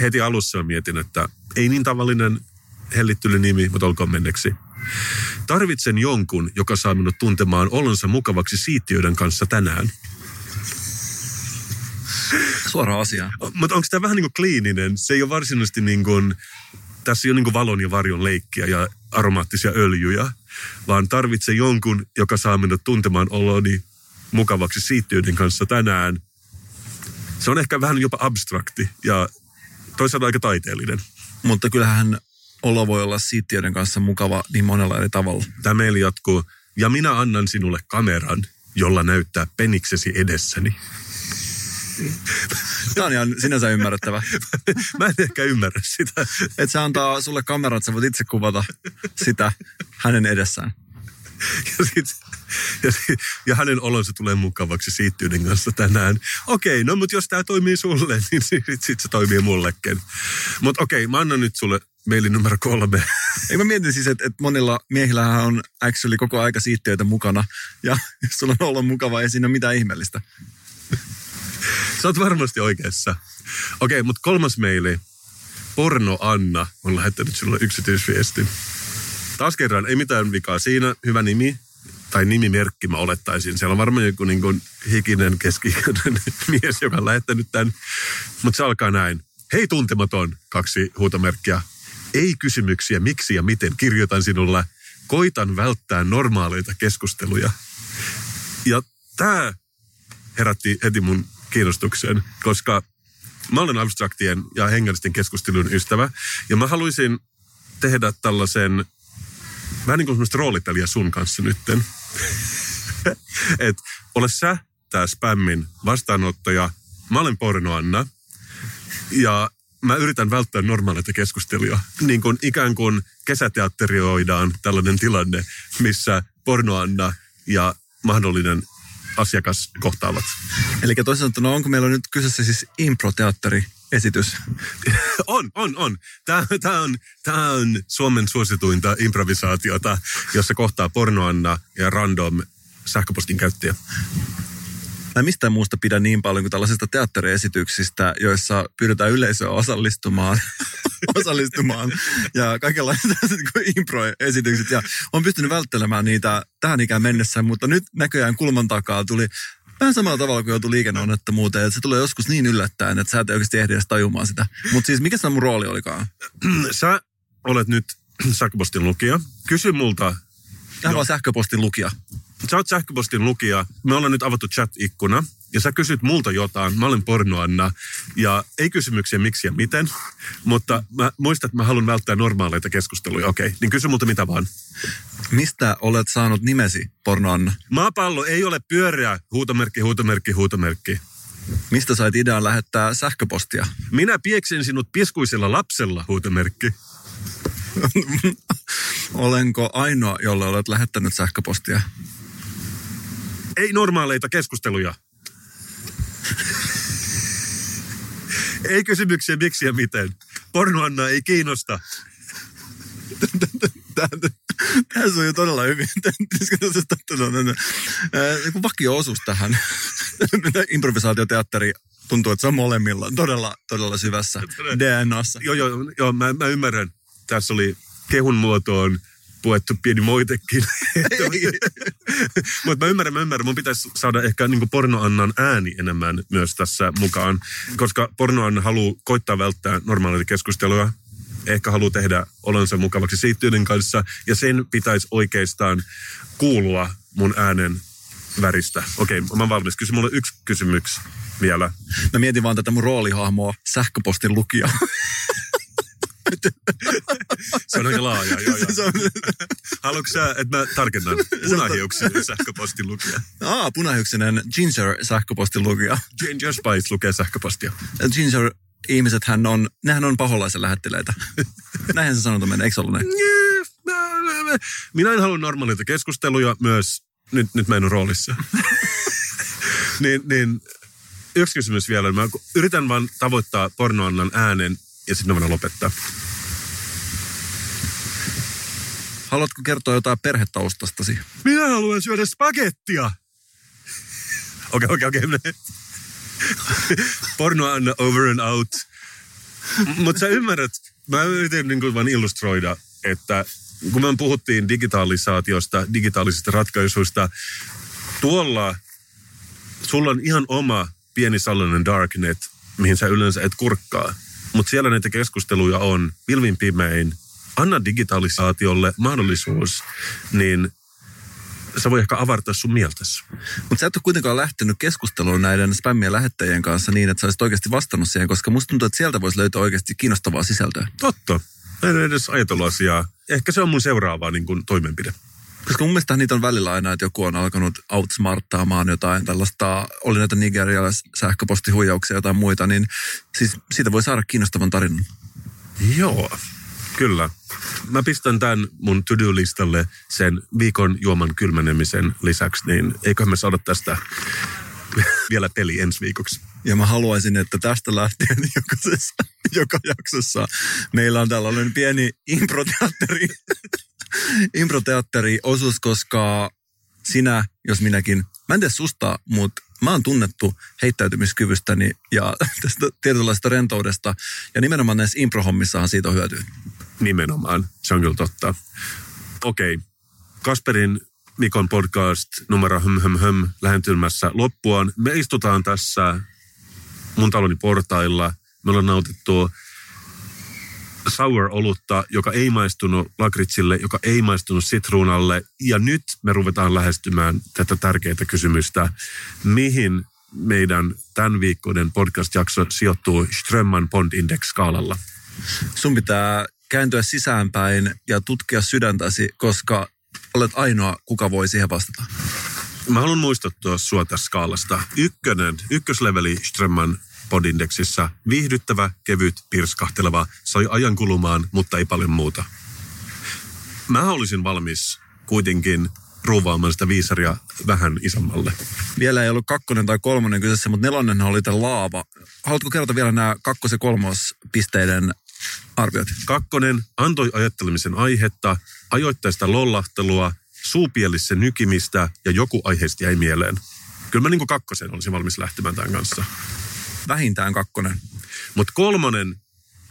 Heti alussa mietin, että ei niin tavallinen hellittyly nimi, mutta olkoon menneksi. Tarvitsen jonkun, joka saa minut tuntemaan olonsa mukavaksi siittiöiden kanssa tänään. Suora asia. Mutta onko tämä vähän niin kuin kliininen? Se ei ole varsinaisesti niin kuin, tässä ei ole niin kuin valon ja varjon leikkiä ja aromaattisia öljyjä, vaan tarvitsen jonkun, joka saa minut tuntemaan oloni mukavaksi siittiöiden kanssa tänään. Se on ehkä vähän jopa abstrakti ja toisaalta aika taiteellinen. Mutta kyllähän olo voi olla siittiöiden kanssa mukava niin monella eri tavalla. Tämä meillä jatkuu. Ja minä annan sinulle kameran, jolla näyttää peniksesi edessäni. Tämä on ihan sinänsä ymmärrettävä. Mä en ehkä ymmärrä sitä. Että se antaa sulle kameran, että sä voit itse kuvata sitä hänen edessään. Ja, sit, ja, sit, ja hänen olonsa tulee mukavaksi siittyyden kanssa tänään. Okei, no mutta jos tämä toimii sulle, niin sitten sit se toimii mullekin. Mutta okei, mä annan nyt sulle maili numero kolme. Ei mä mietin siis, että, että monilla miehillähän on actually koko aika siittiöitä mukana. Ja jos sulla on ollut mukava, ei siinä ole mitään ihmeellistä. Sä oot varmasti oikeassa. Okei, mutta kolmas meili. Porno Anna on lähettänyt sinulle yksityisviesti. Taas kerran, ei mitään vikaa siinä. Hyvä nimi, tai nimimerkki mä olettaisin. Siellä on varmaan joku niin kuin hikinen keski mies, joka on lähettänyt tämän. Mutta se alkaa näin. Hei tuntematon, kaksi huutomerkkiä. Ei kysymyksiä, miksi ja miten kirjoitan sinulle. Koitan välttää normaaleita keskusteluja. Ja tämä herätti heti mun kiinnostuksen, koska mä olen abstraktien ja hengellisten keskustelun ystävä. Ja mä haluaisin tehdä tällaisen, vähän niin kuin semmoista roolittelija sun kanssa nytten. että ole sä tämä spämmin vastaanottaja, mä olen pornoanna ja mä yritän välttää normaaleita keskusteluja. Niin kuin ikään kuin kesäteatterioidaan tällainen tilanne, missä pornoanna ja mahdollinen asiakas kohtaavat. Eli toisaalta sanottuna, onko meillä nyt kyseessä siis improteatteri? esitys. on, on, on. Tämä, tämä, on. tämä on Suomen suosituinta improvisaatiota, jossa kohtaa pornoanna ja random sähköpostin käyttäjä. Mä mistään muusta pidän niin paljon kuin tällaisista teatteriesityksistä, joissa pyydetään yleisöä osallistumaan, osallistumaan ja kaikenlaiset niin impro-esitykset. Ja on pystynyt välttelemään niitä tähän ikään mennessä, mutta nyt näköjään kulman takaa tuli vähän samalla tavalla kuin joutui liikenneonnettomuuteen, että se tulee joskus niin yllättäen, että sä et oikeasti ehdi edes tajumaan sitä. Mutta siis mikä se mun rooli olikaan? Sä olet nyt sähköpostin lukija. Kysy multa. Tähän vaan sähköpostin lukija sä oot sähköpostin lukija, me ollaan nyt avattu chat-ikkuna, ja sä kysyt multa jotain, mä olen pornoanna, ja ei kysymyksiä miksi ja miten, mutta mä muistan, että mä haluan välttää normaaleita keskusteluja, okei, okay, niin kysy multa mitä vaan. Mistä olet saanut nimesi, pornoanna? Maapallo ei ole pyöreä, huutomerkki, huutomerkki, huutomerkki. Mistä sait idean lähettää sähköpostia? Minä pieksin sinut piskuisella lapsella, huutomerkki. Olenko ainoa, jolle olet lähettänyt sähköpostia? Ei normaaleita keskusteluja. Ei kysymyksiä miksi ja miten. Pornoanna ei kiinnosta. Tämä on jo todella hyvin. Joku vakio-osuus tähän. Improvisaatioteatteri tuntuu, että se on molemmilla todella, todella syvässä DNAssa. Joo, joo, joo mä, mä ymmärrän. Tässä oli kehun muotoon puettu pieni moitekin. Mutta mä ymmärrän, mä ymmärrän. Mun pitäisi saada ehkä niin pornoannan ääni enemmän myös tässä mukaan, koska pornoanna haluaa koittaa välttää normaaleita keskustelua. Ehkä haluaa tehdä olonsa mukavaksi siittyiden kanssa, ja sen pitäisi oikeastaan kuulua mun äänen väristä. Okei, mä oon valmis. Kysy mulle yksi kysymys vielä. Mä mietin vaan tätä mun roolihahmoa, sähköpostin lukija. Se on aika laaja, joo, joo. Haluatko sä, että mä tarkennan punahiuksinen sähköpostin lukija? aa, punahiuksinen Ginger sähköpostin lukija. Ginger Spice lukee sähköpostia. Ginger ihmiset hän on, nehän on paholaisen lähettiläitä. Näinhän se sanonta menee, eikö ollut näin? Minä en halua normaaleita keskusteluja myös, nyt, nyt mä en ole roolissa. niin, niin yksi kysymys vielä. Mä yritän vaan tavoittaa pornoannan äänen ja sitten voidaan lopettaa. Haluatko kertoa jotain perhetaustastasi? Minä haluan syödä spagettia. Okei, okei, okei. Pornoanna over and out. Mutta sä ymmärrät, mä yritän niin vaan illustroida, että kun me puhuttiin digitalisaatiosta, digitaalisista ratkaisuista, tuolla sulla on ihan oma pieni sellainen darknet, mihin sä yleensä et kurkkaa. Mutta siellä näitä keskusteluja on vilvin pimein. Anna digitalisaatiolle mahdollisuus, niin sä voi ehkä avartaa sun mieltäsi. Mutta sä et ole kuitenkaan lähtenyt keskusteluun näiden spämmien lähettäjien kanssa niin, että sä olisit oikeasti vastannut siihen, koska musta tuntuu, että sieltä voisi löytää oikeasti kiinnostavaa sisältöä. Totta. En edes ajatellut asiaa. Ehkä se on mun seuraava niin kuin, toimenpide. Koska mun mielestä niitä on välillä aina, että joku on alkanut outsmarttaamaan jotain tällaista, oli näitä nigerialais sähköpostihuijauksia ja jotain muita, niin siis siitä voi saada kiinnostavan tarinan. Joo, kyllä. Mä pistän tämän mun to-do-listalle sen viikon juoman kylmenemisen lisäksi, niin eiköhän me saada tästä vielä peli ensi viikoksi. Ja mä haluaisin, että tästä lähtien jokaisessa, joka jaksossa meillä on tällainen pieni improteatteri, improteatteri-osuus, koska sinä, jos minäkin, mä en tiedä susta, mutta mä oon tunnettu heittäytymiskyvystäni ja tästä tietynlaista rentoudesta. Ja nimenomaan näissä improhommissahan siitä on hyötyä. Nimenomaan, se on kyllä totta. Okei, Kasperin Mikon podcast numero höm höm höm lähentymässä loppuaan. Me istutaan tässä mun taloni portailla. Me ollaan nautittu sour-olutta, joka ei maistunut lakritsille, joka ei maistunut sitruunalle. Ja nyt me ruvetaan lähestymään tätä tärkeää kysymystä, mihin meidän tämän viikkoiden podcast-jakso sijoittuu Strömman Bond Index-skaalalla. Sun pitää kääntyä sisäänpäin ja tutkia sydäntäsi, koska olet ainoa, kuka voi siihen vastata. Mä haluan muistuttaa sua tästä skaalasta. Ykkönen, ykkösleveli Strömman podindeksissä. Viihdyttävä, kevyt, pirskahteleva, sai ajan kulumaan, mutta ei paljon muuta. Mä olisin valmis kuitenkin ruuvaamaan sitä viisaria vähän isommalle. Vielä ei ollut kakkonen tai kolmonen kyseessä, mutta nelonen oli tämä laava. Haluatko kertoa vielä nämä kakkos- ja kolmospisteiden arviot? Kakkonen antoi ajattelemisen aihetta, ajoittaista lollahtelua, suupielissä nykimistä ja joku aiheesta jäi mieleen. Kyllä mä niin kuin kakkosen olisin valmis lähtemään tämän kanssa. Vähintään kakkonen. Mutta kolmonen,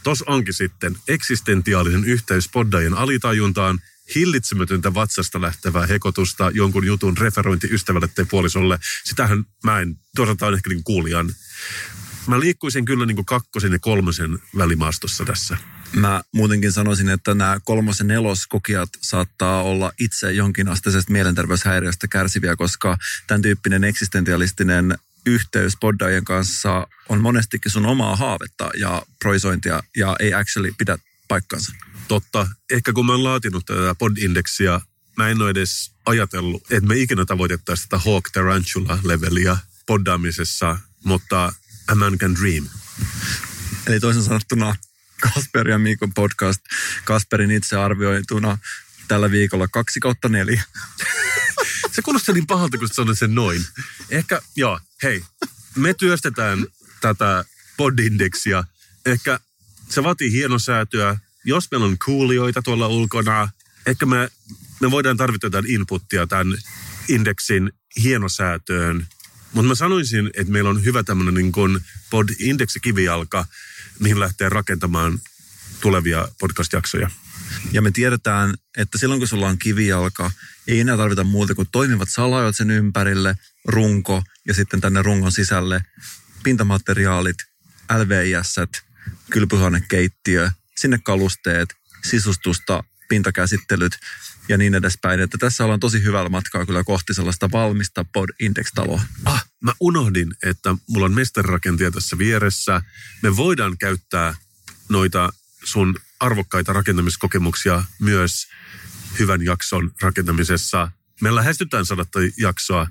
tos onkin sitten eksistentiaalinen yhteys poddajien alitajuntaan, hillitsemätöntä vatsasta lähtevää hekotusta, jonkun jutun referointi ystävälle tai puolisolle. Sitähän mä en, tuossa on ehkä niin kuulijan. Mä liikkuisin kyllä niin kuin kakkosen ja kolmosen välimaastossa tässä. Mä muutenkin sanoisin, että nämä kolmos- ja neloskokijat saattaa olla itse jonkinasteisesta mielenterveyshäiriöstä kärsiviä, koska tämän tyyppinen eksistentialistinen yhteys poddaajien kanssa on monestikin sun omaa haavetta ja proisointia ja ei actually pidä paikkansa. Totta. Ehkä kun mä oon laatinut tätä pod-indeksia, mä en ole edes ajatellut, että me ikinä tavoitettaisiin tätä Hawk Tarantula-leveliä poddaamisessa, mutta a man can dream. Eli toisin sanottuna Kasper ja Mikon podcast Kasperin itse arvioituna tällä viikolla kaksi kautta neljä. Se kuulostaa niin pahalta, kun sanoit sen noin. Ehkä, joo, hei, me työstetään tätä podindeksia. Ehkä se vaatii hienosäätöä. Jos meillä on kuulijoita tuolla ulkona, ehkä me, me voidaan tarvita jotain inputtia tämän indeksin hienosäätöön. Mutta mä sanoisin, että meillä on hyvä tämmöinen niin kuin pod-indeksikivijalka, mihin lähtee rakentamaan tulevia podcast-jaksoja. Ja me tiedetään, että silloin kun sulla on kivijalka, ei enää tarvita muuta kuin toimivat salajot sen ympärille, runko ja sitten tänne rungon sisälle pintamateriaalit, LVIS, kylpyhuonekeittiö, sinne kalusteet, sisustusta, pintakäsittelyt ja niin edespäin. Että tässä ollaan tosi hyvällä matkaa kyllä kohti sellaista valmista pod index-taloa. Ah, mä unohdin, että mulla on mestarirakentia tässä vieressä. Me voidaan käyttää noita sun arvokkaita rakentamiskokemuksia myös hyvän jakson rakentamisessa. Me lähestytään sadatta jaksoa,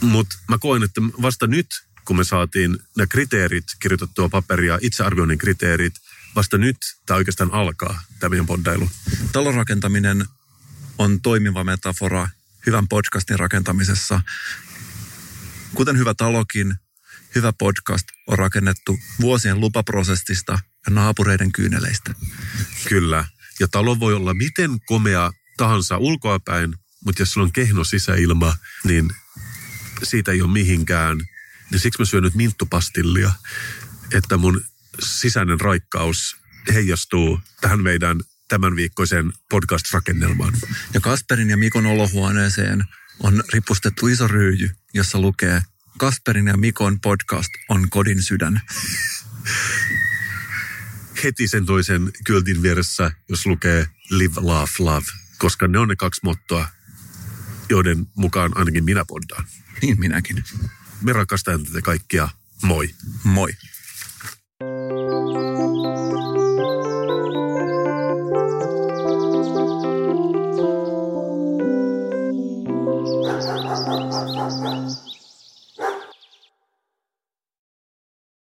mutta mä koen, että vasta nyt, kun me saatiin nämä kriteerit kirjoitettua paperia, itsearvioinnin kriteerit, vasta nyt tämä oikeastaan alkaa, tämä meidän poddailu. Talon rakentaminen on toimiva metafora hyvän podcastin rakentamisessa. Kuten hyvä talokin, hyvä podcast on rakennettu vuosien lupaprosessista ja naapureiden kyyneleistä. Kyllä. Ja talo voi olla miten komea tahansa ulkoapäin, mutta jos sulla on kehno sisäilma, niin siitä ei ole mihinkään. Niin siksi mä syön nyt minttupastillia, että mun sisäinen raikkaus heijastuu tähän meidän tämän viikkoisen podcast-rakennelmaan. Ja Kasperin ja Mikon olohuoneeseen on ripustettu iso ryyjy, jossa lukee Kasperin ja Mikon podcast on kodin sydän. Heti sen toisen kyltin vieressä, jos lukee live, laugh, love, koska ne on ne kaksi mottoa, joiden mukaan ainakin minä poddaan. Niin minäkin. Me rakastamme tätä kaikkia. Moi. Moi. Thank you.